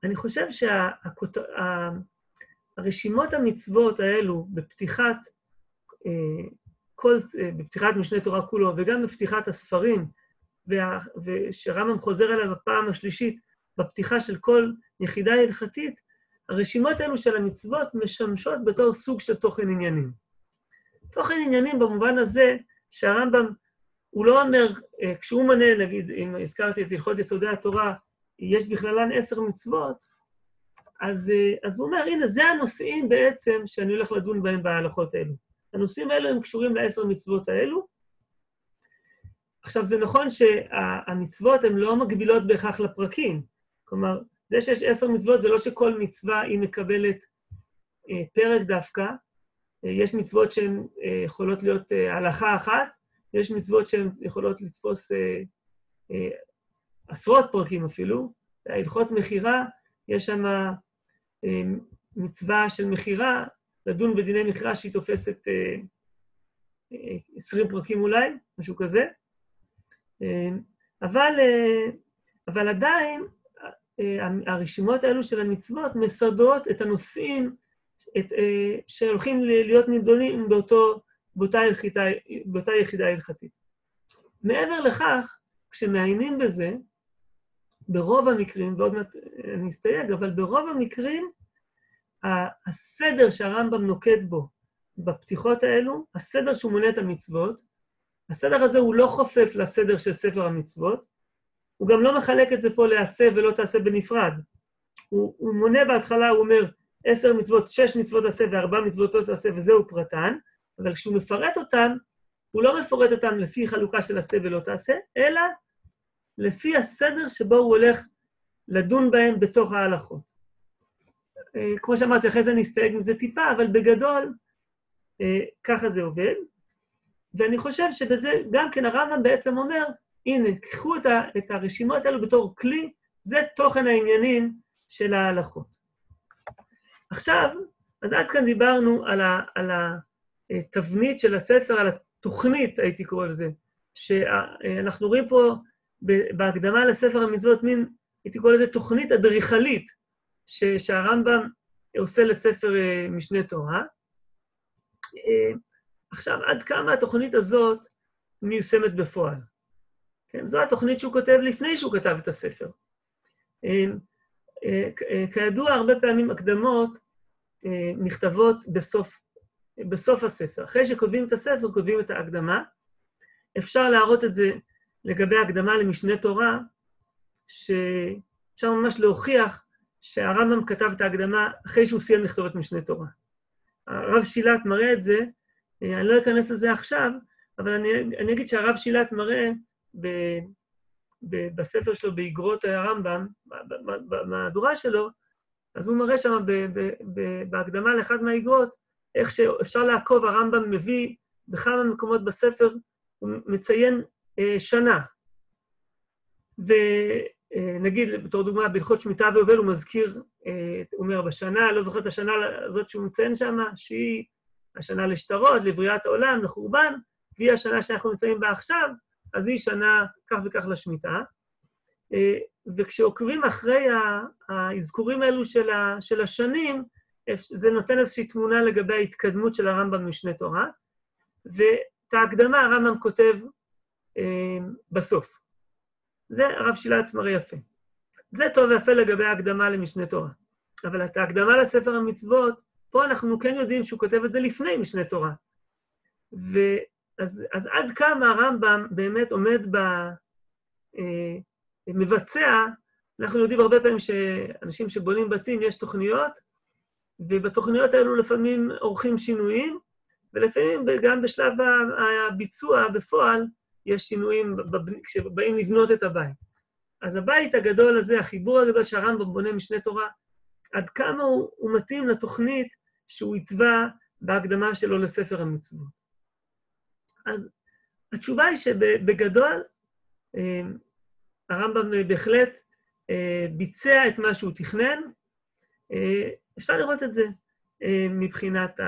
אה, חושב שהרשימות המצוות האלו בפתיחת אה, כל, אה, בפתיחת משנה תורה כולו, וגם בפתיחת הספרים, ושרמב"ם חוזר אליו בפעם השלישית, בפתיחה של כל יחידה הלכתית, הרשימות האלו של המצוות משמשות בתור סוג של תוכן עניינים. תוכן עניינים במובן הזה שהרמב"ם הוא לא אומר, אה, כשהוא מנה, נגיד, אם הזכרתי את הלכות יסודי התורה, יש בכללן עשר מצוות, אז, אה, אז הוא אומר, הנה, זה הנושאים בעצם שאני הולך לדון בהם בהלכות האלו. הנושאים האלו הם קשורים לעשר מצוות האלו. עכשיו, זה נכון שהמצוות הן לא מגבילות בהכרח לפרקים. כלומר, זה שיש עשר מצוות זה לא שכל מצווה היא מקבלת אה, פרק דווקא. יש מצוות שהן יכולות להיות הלכה אחת, יש מצוות שהן יכולות לתפוס אה, אה, עשרות פרקים אפילו. הלכות מכירה, יש שם אה, מצווה של מכירה, לדון בדיני מכירה שהיא תופסת אה, 20 פרקים אולי, משהו כזה. אבל, אבל עדיין הרשימות האלו של המצוות מסדרות את הנושאים את, שהולכים להיות נידונים באותו, באותה, יחידה, באותה יחידה הלכתית. מעבר לכך, כשמעיינים בזה, ברוב המקרים, ועוד מעט אני אסתייג, אבל ברוב המקרים, הסדר שהרמב"ם נוקט בו בפתיחות האלו, הסדר שהוא מונה את המצוות, הסדר הזה הוא לא חופף לסדר של ספר המצוות, הוא גם לא מחלק את זה פה לעשה ולא תעשה בנפרד. הוא, הוא מונה בהתחלה, הוא אומר, עשר מצוות, שש מצוות עשה וארבע מצוות לא תעשה, וזהו פרטן, אבל כשהוא מפרט אותן, הוא לא מפורט אותן לפי חלוקה של עשה ולא תעשה, אלא לפי הסדר שבו הוא הולך לדון בהם בתוך ההלכות. אה, כמו שאמרתי, אחרי זה נסתייג מזה טיפה, אבל בגדול, אה, ככה זה עובד. ואני חושב שבזה גם כן הרמב"ם בעצם אומר, הנה, קחו את, הרשימות האלו בתור כלי, זה תוכן העניינים של ההלכות. עכשיו, אז עד כאן דיברנו על, ה, על התבנית של הספר, על התוכנית, הייתי קורא לזה, שאנחנו רואים פה בהקדמה לספר המצוות מין, הייתי קורא לזה תוכנית אדריכלית, שהרמב"ם עושה לספר אה, משנה תורה. אה, עכשיו, עד כמה התוכנית הזאת מיושמת בפועל? כן, זו התוכנית שהוא כותב לפני שהוא כתב את הספר. אה, כידוע, הרבה פעמים הקדמות נכתבות בסוף, בסוף הספר. אחרי שכותבים את הספר, כותבים את ההקדמה. אפשר להראות את זה לגבי הקדמה למשנה תורה, שאפשר ממש להוכיח שהרמב"ם כתב את ההקדמה אחרי שהוא סיים לכתוב את משנה תורה. הרב שילת מראה את זה, אני לא אכנס לזה עכשיו, אבל אני, אני אגיד שהרב שילת מראה ב, ב, בספר שלו, באגרות הרמב"ם, במהדורה שלו, אז הוא מראה שם בהקדמה לאחד מהאגרות, איך שאפשר לעקוב, הרמב"ם מביא בכמה מקומות בספר, הוא מציין אה, שנה. ונגיד, בתור דוגמה, בהלכות שמיטה ויובל הוא מזכיר, אה, הוא אומר, בשנה, לא זוכר את השנה הזאת שהוא מציין שם, שהיא השנה לשטרות, לבריאת העולם, לחורבן, והיא השנה שאנחנו נמצאים בה עכשיו, אז היא שנה כך וכך לשמיטה. אה, וכשעוקבים אחרי האזכורים האלו של, ה, של השנים, זה נותן איזושהי תמונה לגבי ההתקדמות של הרמב"ם במשנה תורה, ואת ההקדמה הרמב"ם כותב אה, בסוף. זה הרב שילת מראה יפה. זה טוב ויפה לגבי ההקדמה למשנה תורה. אבל את ההקדמה לספר המצוות, פה אנחנו כן יודעים שהוא כותב את זה לפני משנה תורה. ואז אז עד כמה הרמב"ם באמת עומד ב... אה, מבצע, אנחנו יודעים הרבה פעמים שאנשים שבונים בתים, יש תוכניות, ובתוכניות האלו לפעמים עורכים שינויים, ולפעמים גם בשלב הביצוע בפועל יש שינויים כשבאים לבנות את הבית. אז הבית הגדול הזה, החיבור הגדול שהרמב"ם בונה משנה תורה, עד כמה הוא, הוא מתאים לתוכנית שהוא התווה בהקדמה שלו לספר המצוות. אז התשובה היא שבגדול, אה, הרמב"ם בהחלט אה, ביצע את מה שהוא תכנן. אה, אפשר לראות את זה מבחינת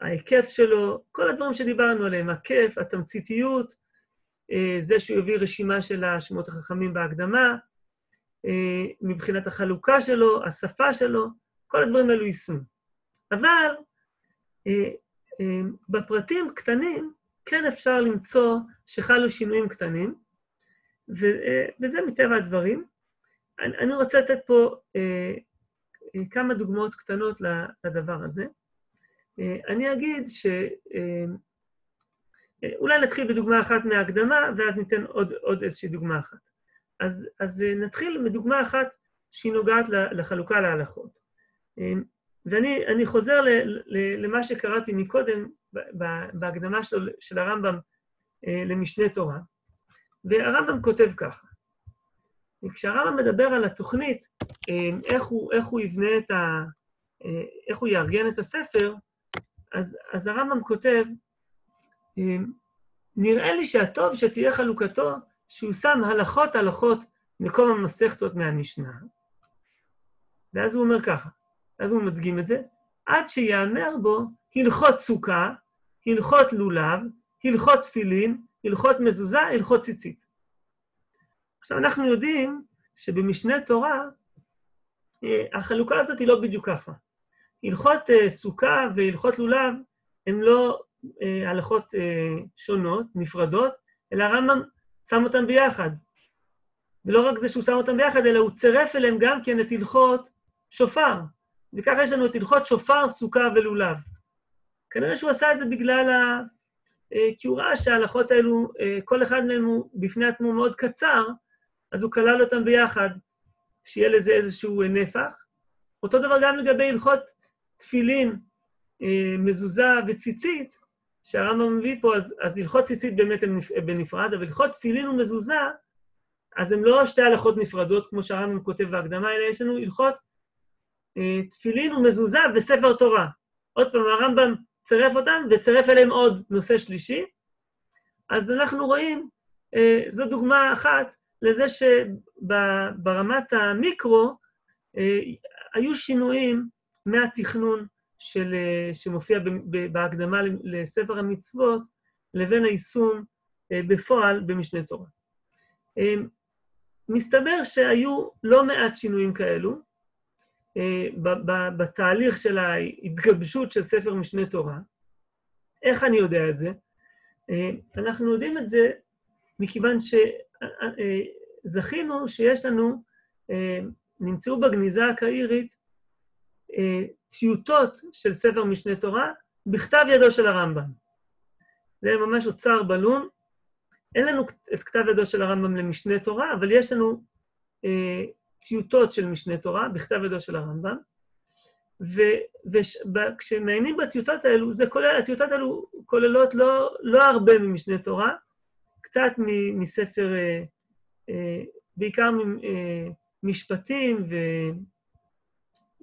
ההיקף שלו, כל הדברים שדיברנו עליהם, הכיף, התמציתיות, זה שהוא הביא רשימה של השמות החכמים בהקדמה, מבחינת החלוקה שלו, השפה שלו, כל הדברים האלו יישמו. אבל בפרטים קטנים כן אפשר למצוא שחלו שינויים קטנים, וזה מטבע הדברים. אני, רוצה לתת פה אה, אה, כמה דוגמאות קטנות לדבר הזה. אה, אני אגיד ש... אה, אה, אולי נתחיל בדוגמה אחת מההקדמה, ואז ניתן עוד, עוד איזושהי דוגמה אחת. אז, אז אה, נתחיל מדוגמה אחת שהיא נוגעת לחלוקה להלכות. אה, ואני חוזר ל, ל, למה שקראתי מקודם בהקדמה של, של הרמב"ם למשנה תורה, והרמב"ם כותב ככה. כשהרמב"ם מדבר על התוכנית, איך הוא, איך הוא יבנה את ה... איך הוא יארגן את הספר, אז, אז הרמב"ם כותב, נראה לי שהטוב שתהיה חלוקתו, שהוא שם הלכות הלכות מקום המסכתות מהמשנה. ואז הוא אומר ככה, אז הוא מדגים את זה, עד שיאמר בו הלכות סוכה, הלכות לולב, הלכות תפילין, הלכות מזוזה, הלכות ציצית. עכשיו, אנחנו יודעים שבמשנה תורה, אה, החלוקה הזאת היא לא בדיוק ככה. הלכות אה, סוכה והלכות לולב הן לא אה, הלכות שונות, נפרדות, אלא הרמב"ם שם אותן ביחד. ולא רק זה שהוא שם אותם ביחד, אלא הוא צירף אליהם גם כן את הלכות שופר. וככה יש לנו את הלכות שופר, סוכה ולולב. כנראה שהוא עשה את זה בגלל ה... אה, כי הוא ראה שההלכות האלו, אה, כל אחד מהם הוא בפני עצמו מאוד קצר, אז הוא כלל אותם ביחד, שיהיה לזה איזשהו נפח. אותו דבר גם לגבי הלכות תפילין, אה, מזוזה וציצית, שהרמב"ם מביא פה, אז, אז הלכות ציצית באמת הן בנפרד, אבל הלכות תפילין ומזוזה, אז הן לא שתי הלכות נפרדות, כמו שהרמב"ם כותב בהקדמה, אלא יש לנו הלכות אה, תפילין ומזוזה וספר תורה. עוד פעם, הרמב"ם צירף אותם וצירף אליהם עוד נושא שלישי. אז אנחנו רואים, אה, זו דוגמה אחת לזה שברמת המיקרו אה, היו שינויים מהתכנון של, שמופיע בהקדמה לספר המצוות לבין היישום בפועל במשנה תורה. מסתבר שהיו לא מעט שינויים כאלו אה, בתהליך של ההתגבשות של ספר משנה תורה. איך אני יודע את זה? אה, אנחנו יודעים את זה מכיוון שזכינו אה, שיש לנו, נמצאו בגניזה הקהירית טיוטות של ספר משנה תורה בכתב ידו של הרמב"ם. זה ממש אוצר בלון, אין לנו את כתב ידו של הרמב"ם למשנה תורה, אבל יש לנו אה, טיוטות של משנה תורה בכתב ידו של הרמב"ם, וכשמעיינים בטיוטות האלו, זה כולל, הטיוטות האלו כוללות לא, לא הרבה ממשנה תורה, קצת מספר, אה, אה, בעיקר ממשפטים ו,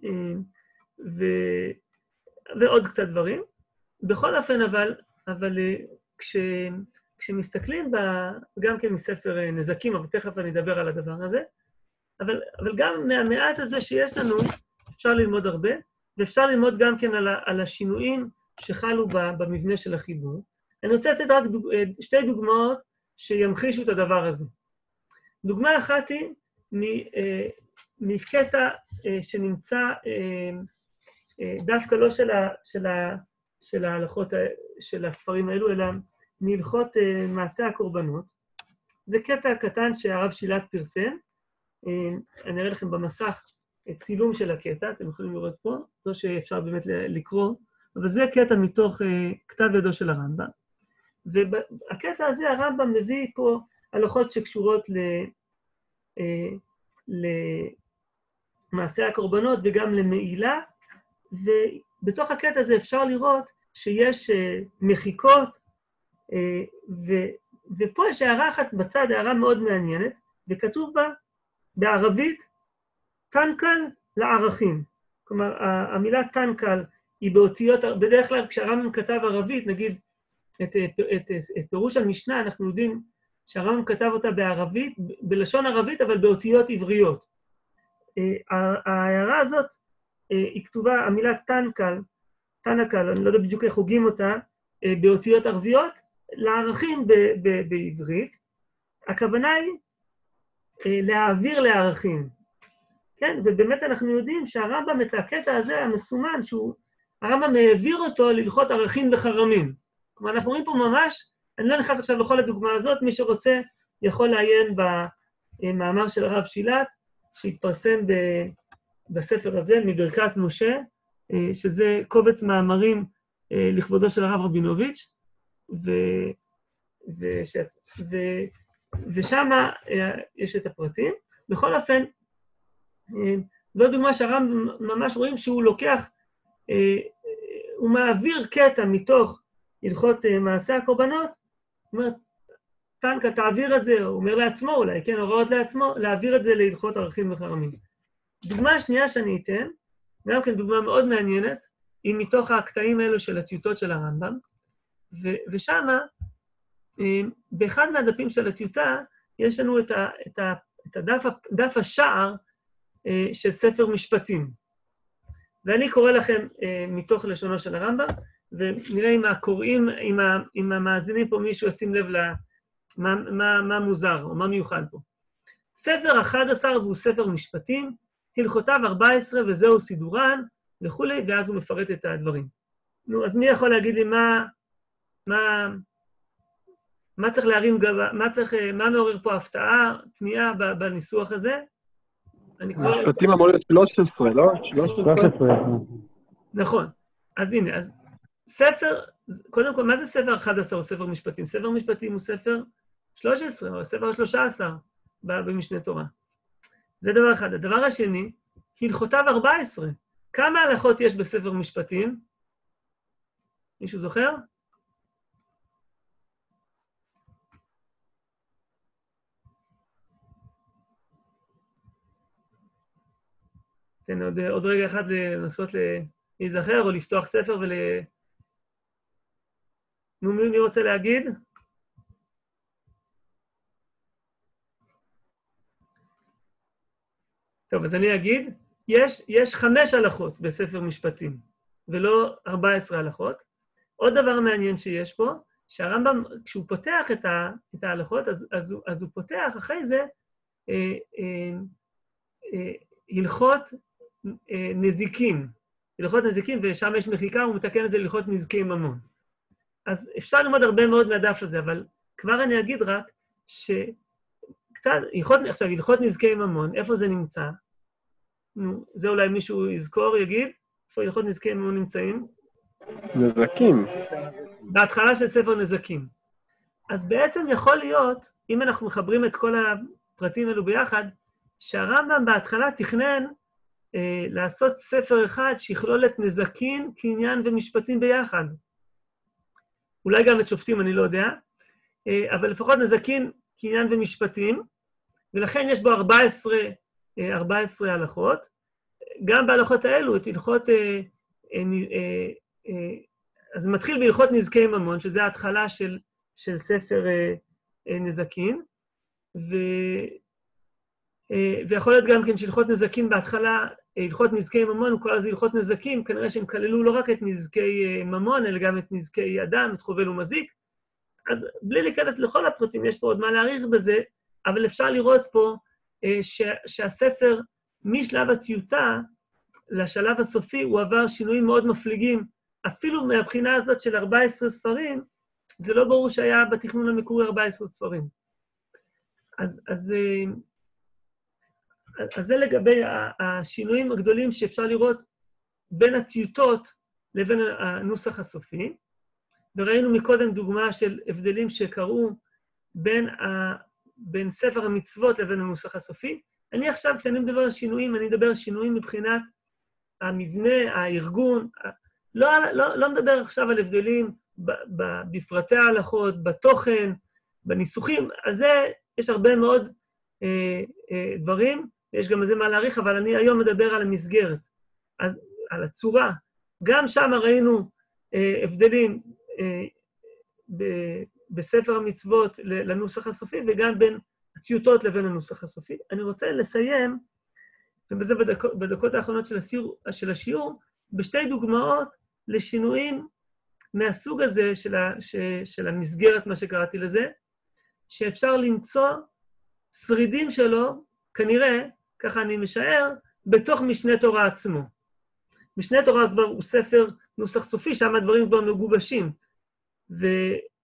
אה, ו, ועוד קצת דברים. בכל אופן, אבל, אבל אה, כש... כשמסתכלים ב, גם כן מספר אה, נזקים, אבל תכף אני אדבר על הדבר הזה, אבל, אבל גם מהמעט הזה שיש לנו, אפשר ללמוד הרבה, ואפשר ללמוד גם כן על, ה, על השינויים שחלו במבנה של החיבור. אני רוצה לתת רק דוג, אה, שתי דוגמאות שימחישו את הדבר הזה. דוגמה אחת היא אה, מקטע שנמצא דווקא לא של, ה, של, ה, של ההלכות, של הספרים האלו, אלא מהלכות uh, מעשה הקורבנות. זה קטע קטן שהרב שילת פרסם. Uh, אני אראה לכם במסך צילום של הקטע, אתם יכולים לראות פה, לא שאפשר באמת לקרוא, אבל זה קטע מתוך uh, כתב ידו של הרמב"ם. והקטע הזה, הרמב"ם מביא פה הלכות שקשורות ל, למעשה הקורבנות וגם למעילה, ובתוך הקטע הזה אפשר לראות שיש uh, מחיקות אה, ו, ופה יש הערה אחת בצד, הערה מאוד מעניינת, וכתוב בה בערבית, טנקל לערכים. כלומר, המילה טנקל היא באותיות, בדרך כלל כשהרמב"ם כתב ערבית, נגיד את, את, את, את פירוש המשנה, אנחנו יודעים שהרמב"ם כתב אותה בערבית, בלשון ערבית, אבל באותיות עבריות. אה, ההערה הזאת, אה, היא כתובה, המילה טנקל, טנקל, אני לא יודע בדיוק איך הוגים אותה, באותיות ערביות, לערכים ב- ב- בעברית, הכוונה היא אה, להעביר לערכים. כן, ובאמת אנחנו יודעים שהרמב"ם, את הקטע הזה המסומן, שהוא, הרמב"ם העביר אותו ללכות ערכים בחרמים. כלומר, אנחנו רואים פה ממש, אני לא נכנס עכשיו לכל הדוגמה הזאת, מי שרוצה יכול לעיין במאמר של הרב שילת, שהתפרסם ב, בספר הזה, מברכת משה, אה, שזה קובץ מאמרים אה, לכבודו של הרב רבינוביץ', ו, וש, ו, ושם אה, יש את הפרטים. בכל אופן, זו דוגמה שהר"ם ממש רואים שהוא לוקח, הוא מעביר קטע מתוך הלכות מעשה הקורבנות, זאת אומרת, טנקה, תעביר את זה, הוא אומר לעצמו אולי, כן, הוראות לעצמו, להעביר את זה להלכות ערכים וחרמים. דוגמה שנייה שאני אתן, גם כן דוגמה מאוד מעניינת, היא מתוך הקטעים האלו של הטיוטות של הרמב"ם. ושם, אה, באחד מהדפים של הטיוטה, יש לנו את, ה, את, ה, את הדף, דף השער אה, של ספר משפטים. ואני קורא לכם אה, מתוך לשונו של הרמב"ם, ונראה אם הקוראים, אם, ה, אם המאזינים פה מישהו ישים לב למה מה, מה מוזר או מה מיוחד פה. ספר 11 והוא ספר משפטים, הלכותיו 14 וזהו סידורן וכולי, ואז הוא מפרט את הדברים. נו, אז מי יכול להגיד לי מה, מה, מה צריך להרים גבה, מה צריך, מה מעורר פה הפתעה, תמיהה בניסוח הזה? משפטים אמור להיות 13, לא? 13? נכון. אז הנה, אז ספר, קודם כל, מה זה ספר 11 או ספר משפטים? ספר משפטים הוא ספר 13, או ספר 13 במשנה תורה. זה דבר אחד. הדבר השני, הלכותיו 14. כמה הלכות יש בספר משפטים? מישהו זוכר? תן עוד, עוד רגע אחד לנסות להיזכר או לפתוח ספר ול... נו, מי רוצה להגיד? טוב, אז אני אגיד, יש, יש חמש הלכות בספר משפטים, ולא 14 הלכות. עוד דבר מעניין שיש פה, שהרמב"ם, כשהוא פותח את, ה, את ההלכות, אז, אז, הוא, אז הוא פותח אחרי זה אה, אה, אה, הלכות אה, נזיקים. הלכות נזיקים, ושם יש מחיקה, הוא מתקן את זה להלכות נזקי ממון. אז אפשר ללמוד הרבה מאוד מהדף הזה, אבל כבר אני אגיד רק שקצת, הלכות, עכשיו, הלכות נזקי ממון, איפה זה נמצא? נו, זה אולי מישהו יזכור, יגיד? איפה הלכות נזקי ממון נמצאים? נזקים. בהתחלה של ספר נזקים. אז בעצם יכול להיות, אם אנחנו מחברים את כל הפרטים האלו ביחד, שהרמב"ם בהתחלה תכנן אה, לעשות ספר אחד שיכלול את נזקין, קניין ומשפטים ביחד. אולי גם את שופטים, אני לא יודע, אה, אבל לפחות נזקין, קניין ומשפטים, ולכן יש בו 14, 14 אה, הלכות. גם בהלכות האלו, את הלכות... אה, אז זה מתחיל בהלכות נזקי ממון, שזה ההתחלה של, של ספר נזקין, ו, ויכול להיות גם כן שהלכות נזקין בהתחלה, הלכות נזקי ממון, הוא קורא לזה הלכות נזקים, כנראה שהם כללו לא רק את נזקי ממון, אלא גם את נזקי אדם, את חובל ומזיק. אז בלי להיכנס לכל הפרטים, יש פה עוד מה להעריך בזה, אבל אפשר לראות פה ש, שהספר, משלב הטיוטה לשלב הסופי, הוא עבר שינויים מאוד מפליגים. אפילו מהבחינה הזאת של 14 ספרים, זה לא ברור שהיה בתכנון המקורי 14 ספרים. אז, אז אז זה לגבי השינויים הגדולים שאפשר לראות בין הטיוטות לבין הנוסח הסופי. וראינו מקודם דוגמה של הבדלים שקרו בין. בין ספר המצוות לבין הנוסח הסופי. אני עכשיו, כשאני מדבר על שינויים, אני מדבר על שינויים מבחינת המבנה, הארגון. לא, לא, לא מדבר עכשיו על הבדלים בפרטי ההלכות, בתוכן, בניסוחים. על זה יש הרבה מאוד אה, אה, דברים. יש גם איזה מה להעריך, אבל אני היום מדבר על המסגרת, אז, על הצורה. גם שם ראינו אה, הבדלים אה, ב, בספר המצוות לנוסח הסופי, וגם בין הטיוטות לבין הנוסח הסופי. אני רוצה לסיים, ובזה בדקות, בדקות האחרונות של, הסיור, של השיעור, בשתי דוגמאות לשינויים מהסוג הזה של, ה, ש, של המסגרת, מה שקראתי לזה, שאפשר למצוא שרידים שלו, כנראה, ככה אני משער, בתוך משנה תורה עצמו. משנה תורה כבר הוא ספר נוסח סופי, שם הדברים כבר מגובשים.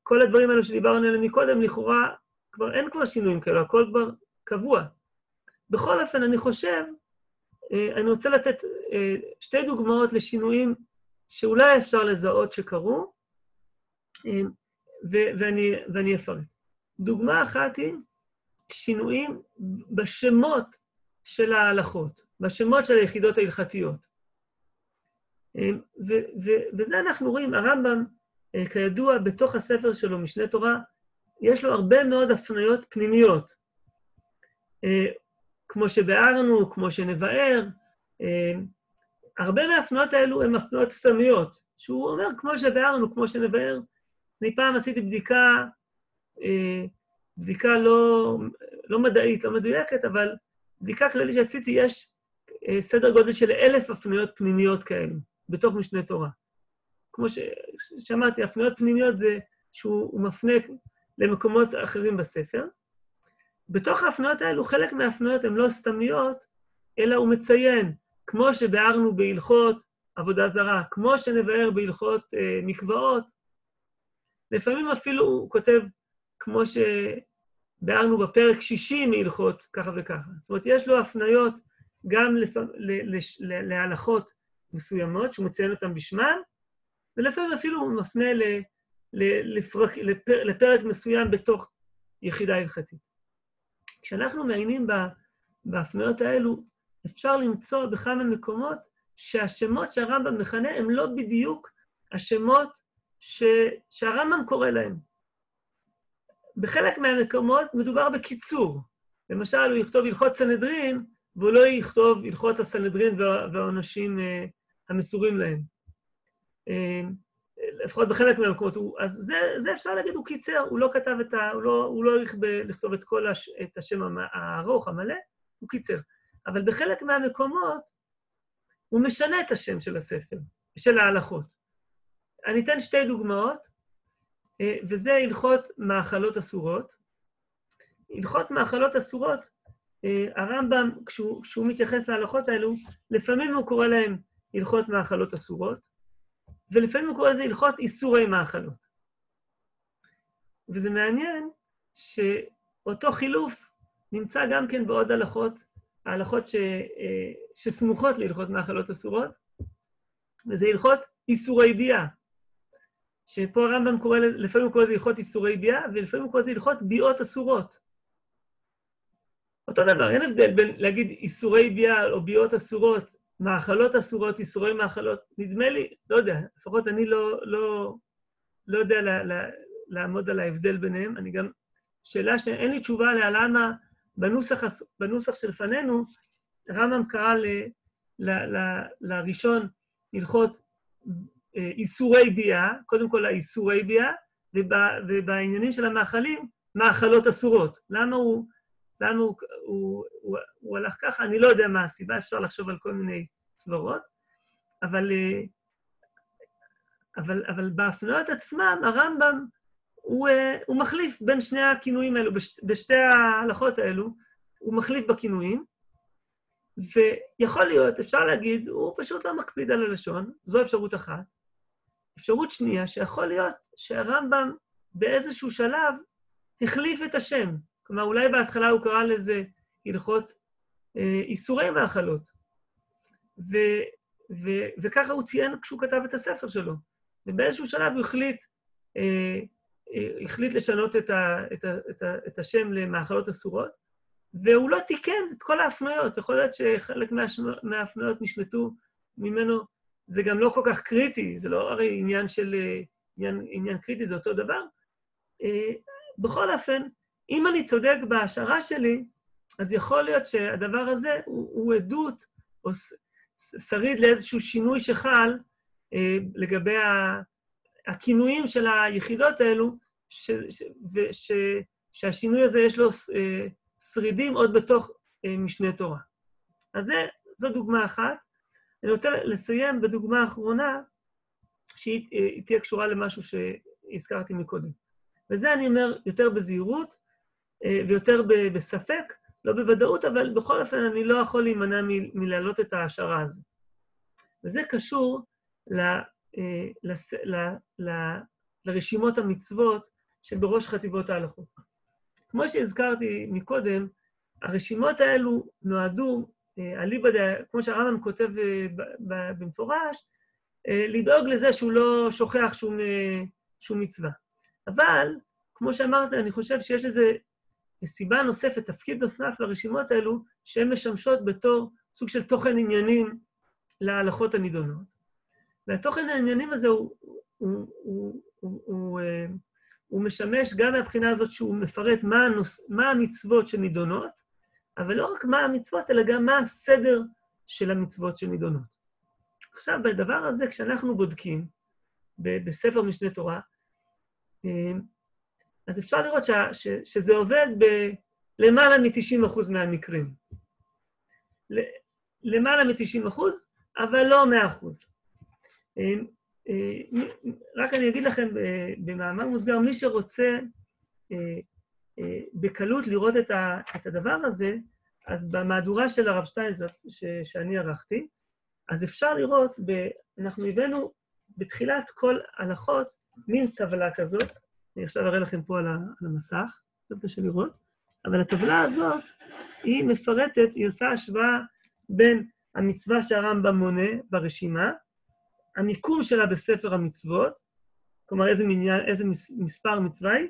וכל הדברים האלו שדיברנו עליהם מקודם, לכאורה כבר אין כבר שינויים כאלו, הכל כבר קבוע. בכל אופן, אני חושב, אה, אני רוצה לתת אה, שתי דוגמאות לשינויים שאולי אפשר לזהות שקרו, אה, ואני, ואני אפרט. דוגמה אחת היא שינויים בשמות של ההלכות, בשמות של היחידות ההלכתיות. וזה אנחנו רואים, הרמב"ם, כידוע, בתוך הספר שלו, משנה תורה, יש לו הרבה מאוד הפניות פנימיות. אה, כמו שביארנו, כמו שנבאר, אה, הרבה מההפניות האלו הן הפניות סתמיות, שהוא אומר, כמו שביארנו, כמו שנבאר. אני פעם עשיתי בדיקה, בדיקה לא, לא מדעית, לא מדויקת, אבל בדיקה כללית שעשיתי, יש אה, סדר גודל של אלף הפניות פנימיות כאלו, בתוך משנה תורה. כמו ששמעתי, הפניות פנימיות זה שהוא מפנה למקומות אחרים בספר. בתוך ההפניות האלו, חלק מההפניות הן לא סתמיות, אלא הוא מציין, כמו שביארנו בהלכות עבודה זרה, כמו שנבאר בהלכות אה, מקוואות, לפעמים אפילו הוא כותב, כמו שביארנו בפרק שישי מהלכות, ככה וככה. זאת אומרת, יש לו הפניות גם לפ... ל... ל... להלכות מסוימות, שהוא מציין אותן בשמן, ולפעמים אפילו הוא מפנה ל... ל... לפרק... לפר... לפרק מסוים בתוך יחידה הלכתית. כשאנחנו מעיינים בהפניות האלו, אפשר למצוא בכמה מקומות שהשמות שהרמב"ם מכנה הם לא בדיוק השמות ש... שהרמב"ם קורא להם. בחלק מהמקומות מדובר בקיצור. למשל, הוא יכתוב הלכות סנהדרין, והוא לא יכתוב הלכות הסנהדרין והעונשים אה, המסורים להם. אה, לפחות בחלק מהמקומות. הוא, אז זה, זה אפשר להגיד, הוא קיצר, הוא לא כתב את ה... הוא לא, הוא לא הולך לכתוב את כל הש, את השם הארוך, המלא, הוא קיצר. אבל בחלק מהמקומות הוא משנה את השם של הספר, של ההלכות. אני אתן שתי דוגמאות, אה, וזה הלכות מאכלות אסורות. הלכות מאכלות אסורות, אה, הרמב"ם, כשהוא, כשהוא מתייחס להלכות האלו, לפעמים הוא קורא להם הלכות מאכלות אסורות, ולפעמים הוא קורא לזה הלכות איסורי מאכלות. וזה מעניין שאותו חילוף נמצא גם כן בעוד הלכות, ההלכות ש, אה, שסמוכות להלכות מאכלות אסורות, וזה הלכות איסורי ביאה. שפה הרמב"ם קורא, לפעמים הוא קורא לזה הלכות איסורי ביאה, ולפעמים הוא קורא לזה הלכות ביאות אסורות. אותו דבר, אין הבדל בין להגיד איסורי ביאה או ביאות אסורות, מאכלות אסורות, איסורי מאכלות. נדמה לי, לא יודע, לפחות אני לא, לא, לא יודע לה, לה, לעמוד על ההבדל ביניהם. אני גם, שאלה שאין לי תשובה עליה, למה בנוסח, בנוסח שלפנינו, הרמב"ם קרא ל, ל, ל, לראשון הלכות אה, איסורי ביאה, קודם כל האיסורי ביאה, ובעניינים של המאכלים, מאכלות אסורות. למה הוא, למה הוא, הוא, הוא, הוא הלך ככה? אני לא יודע מה הסיבה, אפשר לחשוב על כל מיני סברות, אבל, אה, אבל, אבל בהפניות עצמם, הרמב"ם, הוא, אה, הוא מחליף בין שני הכינויים האלו, בש, בשתי ההלכות האלו, הוא מחליף בכינויים, ויכול להיות, אפשר להגיד, הוא פשוט לא מקפיד על הלשון, זו אפשרות אחת. אפשרות שנייה, שיכול להיות שהרמב"ם באיזשהו שלב החליף את השם. כלומר, אולי בהתחלה הוא קרא לזה הלכות אה, איסורי מאכלות. ו, ו, וככה הוא ציין כשהוא כתב את הספר שלו. ובאיזשהו שלב הוא החליט, אה, אה, החליט לשנות את, ה, את, ה, את, ה, את השם למאכלות אסורות, והוא לא תיקן את כל ההפניות. יכול להיות שחלק מההפניות נשמטו ממנו זה גם לא כל כך קריטי, זה לא הרי עניין של... אה, עניין, עניין קריטי, זה אותו דבר. אה, בכל אופן, אם אני צודק בהשערה שלי, אז יכול להיות שהדבר הזה הוא, הוא עדות או שריד לאיזשהו שינוי שחל אה, לגבי הכינויים של היחידות האלו, ש, ש, וש, שהשינוי הזה יש לו שרידים עוד בתוך משנה תורה. אז זה, זו דוגמה אחת. אני רוצה לסיים בדוגמה האחרונה, שהיא אה, תהיה קשורה למשהו שהזכרתי מקודם. וזה אני אומר יותר בזהירות אה, ויותר בספק, לא בוודאות, אבל בכל אופן אני לא יכול להימנע מלהעלות את ההשערה הזו. וזה קשור ל, אה, לס, ל, ל, לרשימות המצוות שבראש חטיבות ההלכות. כמו שהזכרתי מקודם, הרשימות האלו נועדו אליבא, כמו שהרמב"ם כותב אה, במפורש, אה, לדאוג לזה שהוא לא שוכח שום, אה, שום מצווה. אבל, כמו שאמרת, אני חושב שיש איזו סיבה נוספת, תפקיד נוסף לרשימות האלו, שהן משמשות בתור סוג של תוכן עניינים להלכות הנידונות. והתוכן העניינים הזה הוא, הוא, הוא, הוא, הוא, הוא, הוא משמש גם מהבחינה הזאת שהוא מפרט מה, הנוס, מה המצוות שנידונות, אבל לא רק מה המצוות, אלא גם מה הסדר של המצוות שנידונות. עכשיו, בדבר הזה, כשאנחנו בודקים בספר משנה תורה, אה, אז אפשר לראות ש, ש, שזה עובד בלמעלה מ-90% מהמקרים. למעלה מ-90%, אבל לא 100%. אה, רק אני אגיד לכם במאמר מוסגר, מי שרוצה בקלות לראות את הדבר הזה, אז במהדורה של הרב שטיינזרץ שאני ערכתי, אז אפשר לראות, ב, אנחנו הבאנו בתחילת כל הלכות מין טבלה כזאת, אני עכשיו אראה לכם פה על המסך, זה קשה לראות, אבל הטבלה הזאת, היא מפרטת, היא עושה השוואה בין המצווה שהרמב"ם מונה ברשימה, המיקום שלה בספר המצוות, כלומר איזה, מניין, איזה מספר מצווה היא,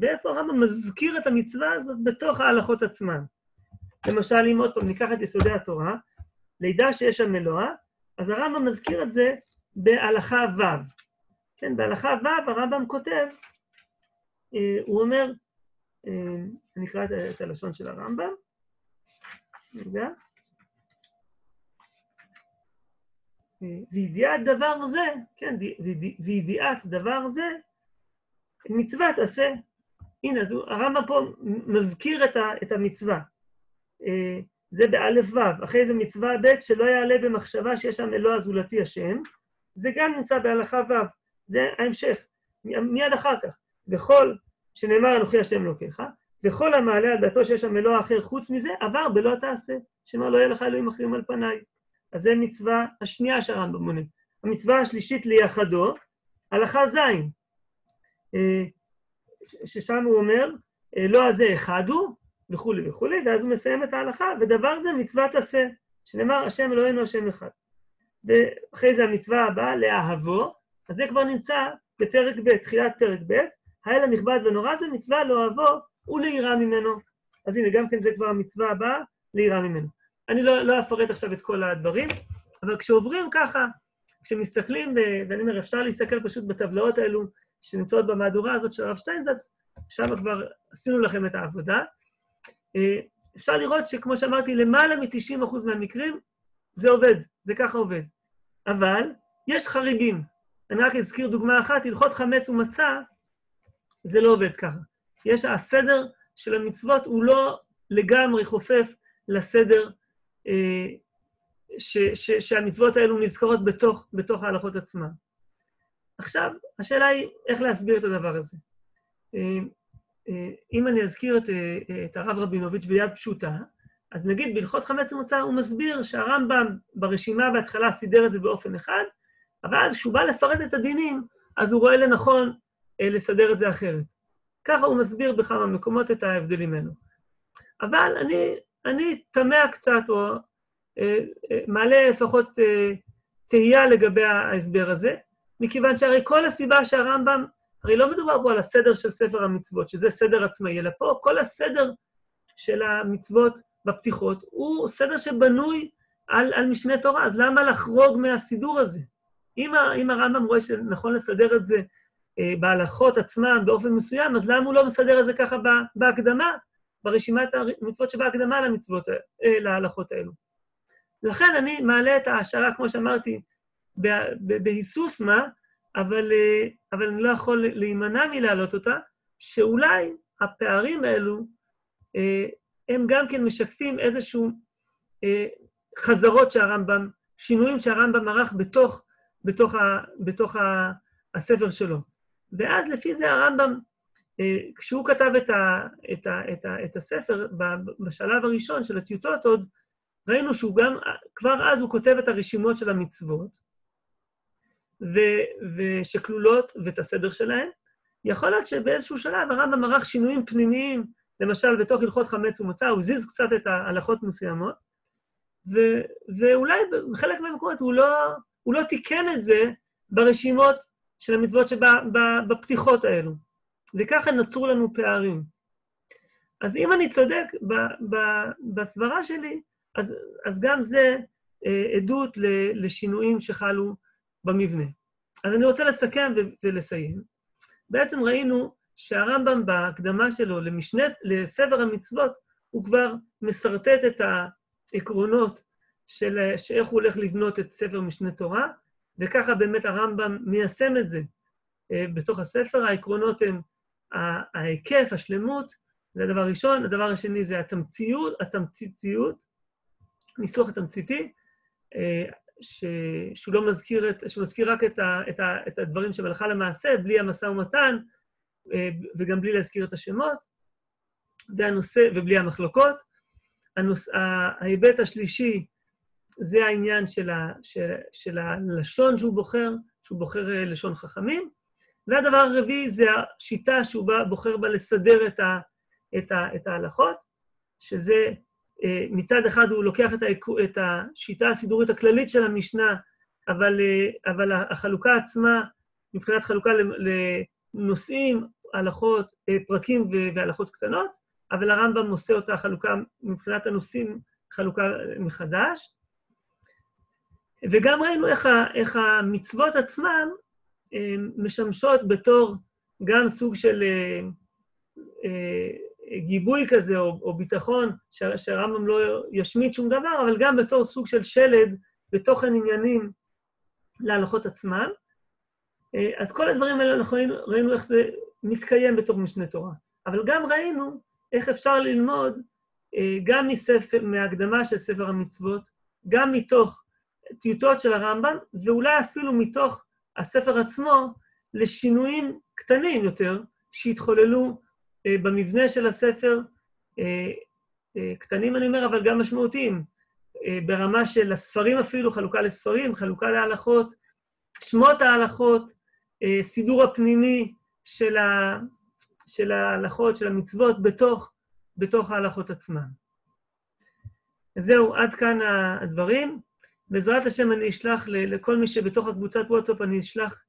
ואיפה הרמב"ם מזכיר את המצווה הזאת בתוך ההלכות עצמן. למשל, אם עוד פעם ניקח את יסודי התורה, לידע שיש שם אלוה, אז הרמב"ם מזכיר את זה בהלכה ו'. כן, בהלכה ו' הרמב"ם כותב, אה, הוא אומר, אה, אני אקרא את, את הלשון של הרמב"ם, רגע. אה, וידיעת דבר זה, כן, וידיעת דבר זה, מצוות עשה. הנה, אז הרמב"ם פה מזכיר את, ה, את המצווה. זה באלף ו', אחרי זה מצווה ב' שלא יעלה במחשבה שיש שם אלוה זולתי השם, זה גם נמצא בהלכה ו', זה ההמשך, מיד אחר כך. וכל שנאמר אנוכי השם לוקחה, וכל המעלה על דעתו שיש שם אלוה אחר חוץ מזה, עבר בלא תעשה, שאומר לא יהיה לך אלוהים אחרים על פניי. אז זו מצווה השנייה שהרמב"ם מונה. המצווה השלישית ליחדו, הלכה ז', אה, ששם הוא אומר, לא הזה אחד הוא, וכולי וכולי, ואז הוא מסיים את ההלכה, ודבר זה מצוות עשה, שנאמר השם אלוהינו השם אחד. ואחרי זה המצווה הבאה, לאהבו, אז זה כבר נמצא בפרק ב', תחילת פרק ב', האל הנכבד ונורא זה מצווה לאוהבו וליראה ממנו. אז הנה, גם כן זה כבר המצווה הבאה, ליראה ממנו. אני לא, לא אפרט עכשיו את כל הדברים, אבל כשעוברים ככה, כשמסתכלים, ואני אומר, אפשר להסתכל פשוט בטבלאות האלו שנמצאות במהדורה הזאת של הרב שטיינזץ, שם כבר עשינו לכם את העבודה. אה, אפשר לראות שכמו שאמרתי, למעלה מ-90% מהמקרים זה עובד, זה ככה עובד. אבל יש חריגים. אני רק אזכיר דוגמה אחת, הלכות חמץ ומצה, זה לא עובד ככה. יש, הסדר של המצוות הוא לא לגמרי חופף לסדר אה, ש, ש, שהמצוות האלו נזכרות בתוך, בתוך ההלכות עצמן. עכשיו, השאלה היא איך להסביר את הדבר הזה. אה, אה, אם אני אזכיר את, אה, את הרב רבינוביץ' ביד פשוטה, אז נגיד בהלכות חמץ ומוצא הוא מסביר שהרמב"ם ברשימה בהתחלה סידר את זה באופן אחד, אבל אז כשהוא בא לפרט את הדינים, אז הוא רואה לנכון לסדר את זה אחרת. ככה הוא מסביר בכמה מקומות את ההבדלים האלו. אבל אני, אני תמה קצת, או אה, אה, מעלה לפחות אה, תהייה לגבי ההסבר הזה, מכיוון שהרי כל הסיבה שהרמב"ם הרי לא מדובר פה על הסדר של ספר המצוות, שזה סדר עצמאי, אלא פה כל הסדר של המצוות בפתיחות הוא סדר שבנוי על, על משנה תורה, אז למה לחרוג מהסידור הזה? אם, אם הרמב"ם רואה שנכון לסדר את זה אה, בהלכות עצמן באופן מסוים, אז למה הוא לא מסדר את זה ככה בהקדמה, ברשימת המצוות שבהקדמה למצוות, אה, להלכות האלו? לכן אני מעלה את ההשערה, כמו שאמרתי, בהיסוס מה, אבל, אה, אבל אני לא יכול להימנע מלהעלות אותה, שאולי הפערים האלו, אה, הם גם כן משקפים איזשהו אה, חזרות שהרמב"ם, שינויים שהרמב"ם ערך בתוך, בתוך, ה, בתוך ה, הספר שלו. ואז לפי זה הרמב"ם, כשהוא כתב את, ה, את, ה, את, ה, את הספר, בשלב הראשון של הטיוטות עוד, ראינו שהוא גם, כבר אז הוא כותב את הרשימות של המצוות, ו- ושכלולות ואת הסדר שלהן. יכול להיות שבאיזשהו שלב הרמב"ם ערך שינויים פנימיים, למשל בתוך הלכות חמץ ומוצא, הוא הזיז קצת את ההלכות מסוימות, ו- ואולי בחלק מהמקומות הוא לא, הוא לא תיקן את זה ברשימות של המצוות שבפתיחות האלו. וככה נוצרו לנו פערים. אז אם אני צודק בסברה שלי, אז, אז גם זה אה, עדות לשינויים שחלו במבנה. אז אני רוצה לסכם ולסיים. בעצם ראינו שהרמב"ם בהקדמה שלו למשנה, לספר המצוות, הוא כבר משרטט את העקרונות של איך הוא הולך לבנות את ספר משנה תורה, וככה באמת הרמב"ם מיישם את זה אה, בתוך הספר. העקרונות הם ההיקף, השלמות, זה הדבר הראשון. הדבר השני זה התמציות, התמציתיות, ניסוח התמציתי, אה, ש... שהוא לא מזכיר, את... שהוא מזכיר רק את, ה... את, ה... את הדברים שבהלכה למעשה, בלי המשא ומתן, אה, וגם בלי להזכיר את השמות, זה הנושא, ובלי המחלוקות. הנוס... ההיבט השלישי זה העניין של, ה... של... של הלשון שהוא בוחר, שהוא בוחר אה, לשון חכמים. והדבר הרביעי זה השיטה שהוא בא, בוחר בה לסדר את, ה... את, ה... את ההלכות, שזה אה, מצד אחד הוא לוקח את, ה... את השיטה הסידורית הכללית של המשנה, אבל, אבל החלוקה עצמה, מבחינת חלוקה לנושאים, הלכות, פרקים והלכות קטנות, אבל הרמב"ם עושה אותה חלוקה, מבחינת הנושאים, חלוקה מחדש. וגם ראינו איך, ה, איך המצוות עצמן אה, משמשות בתור גם סוג של אה, אה, גיבוי כזה, או, או ביטחון, שהרמב"ם לא ישמיט שום דבר, אבל גם בתור סוג של שלד בתוכן עניינים להלכות עצמן. אז כל הדברים האלה, אנחנו ראינו, ראינו איך זה מתקיים בתור משנה תורה. אבל גם ראינו איך אפשר ללמוד אה, גם מספר, מהקדמה של ספר המצוות, גם מתוך טיוטות של הרמב"ם, ואולי אפילו מתוך הספר עצמו, לשינויים קטנים יותר שהתחוללו אה, במבנה של הספר, אה, קטנים אני אומר, אבל גם משמעותיים, ברמה של הספרים אפילו, חלוקה לספרים, חלוקה להלכות, שמות ההלכות, סידור הפנימי של, ה, של ההלכות, של המצוות, בתוך, בתוך ההלכות עצמן. אז זהו, עד כאן הדברים. בעזרת השם אני אשלח לכל מי שבתוך הקבוצת וואטסאפ, אני אשלח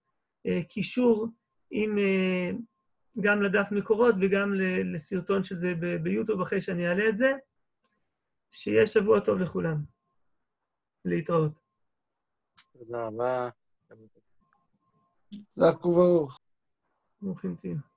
אה, קישור עם, אה, גם לדף מקורות וגם לסרטון שזה ביוטיוב אחרי שאני אעלה את זה. שיהיה שבוע טוב לכולם. להתראות. תודה רבה. חזק וברוך. ברוכים תהיו.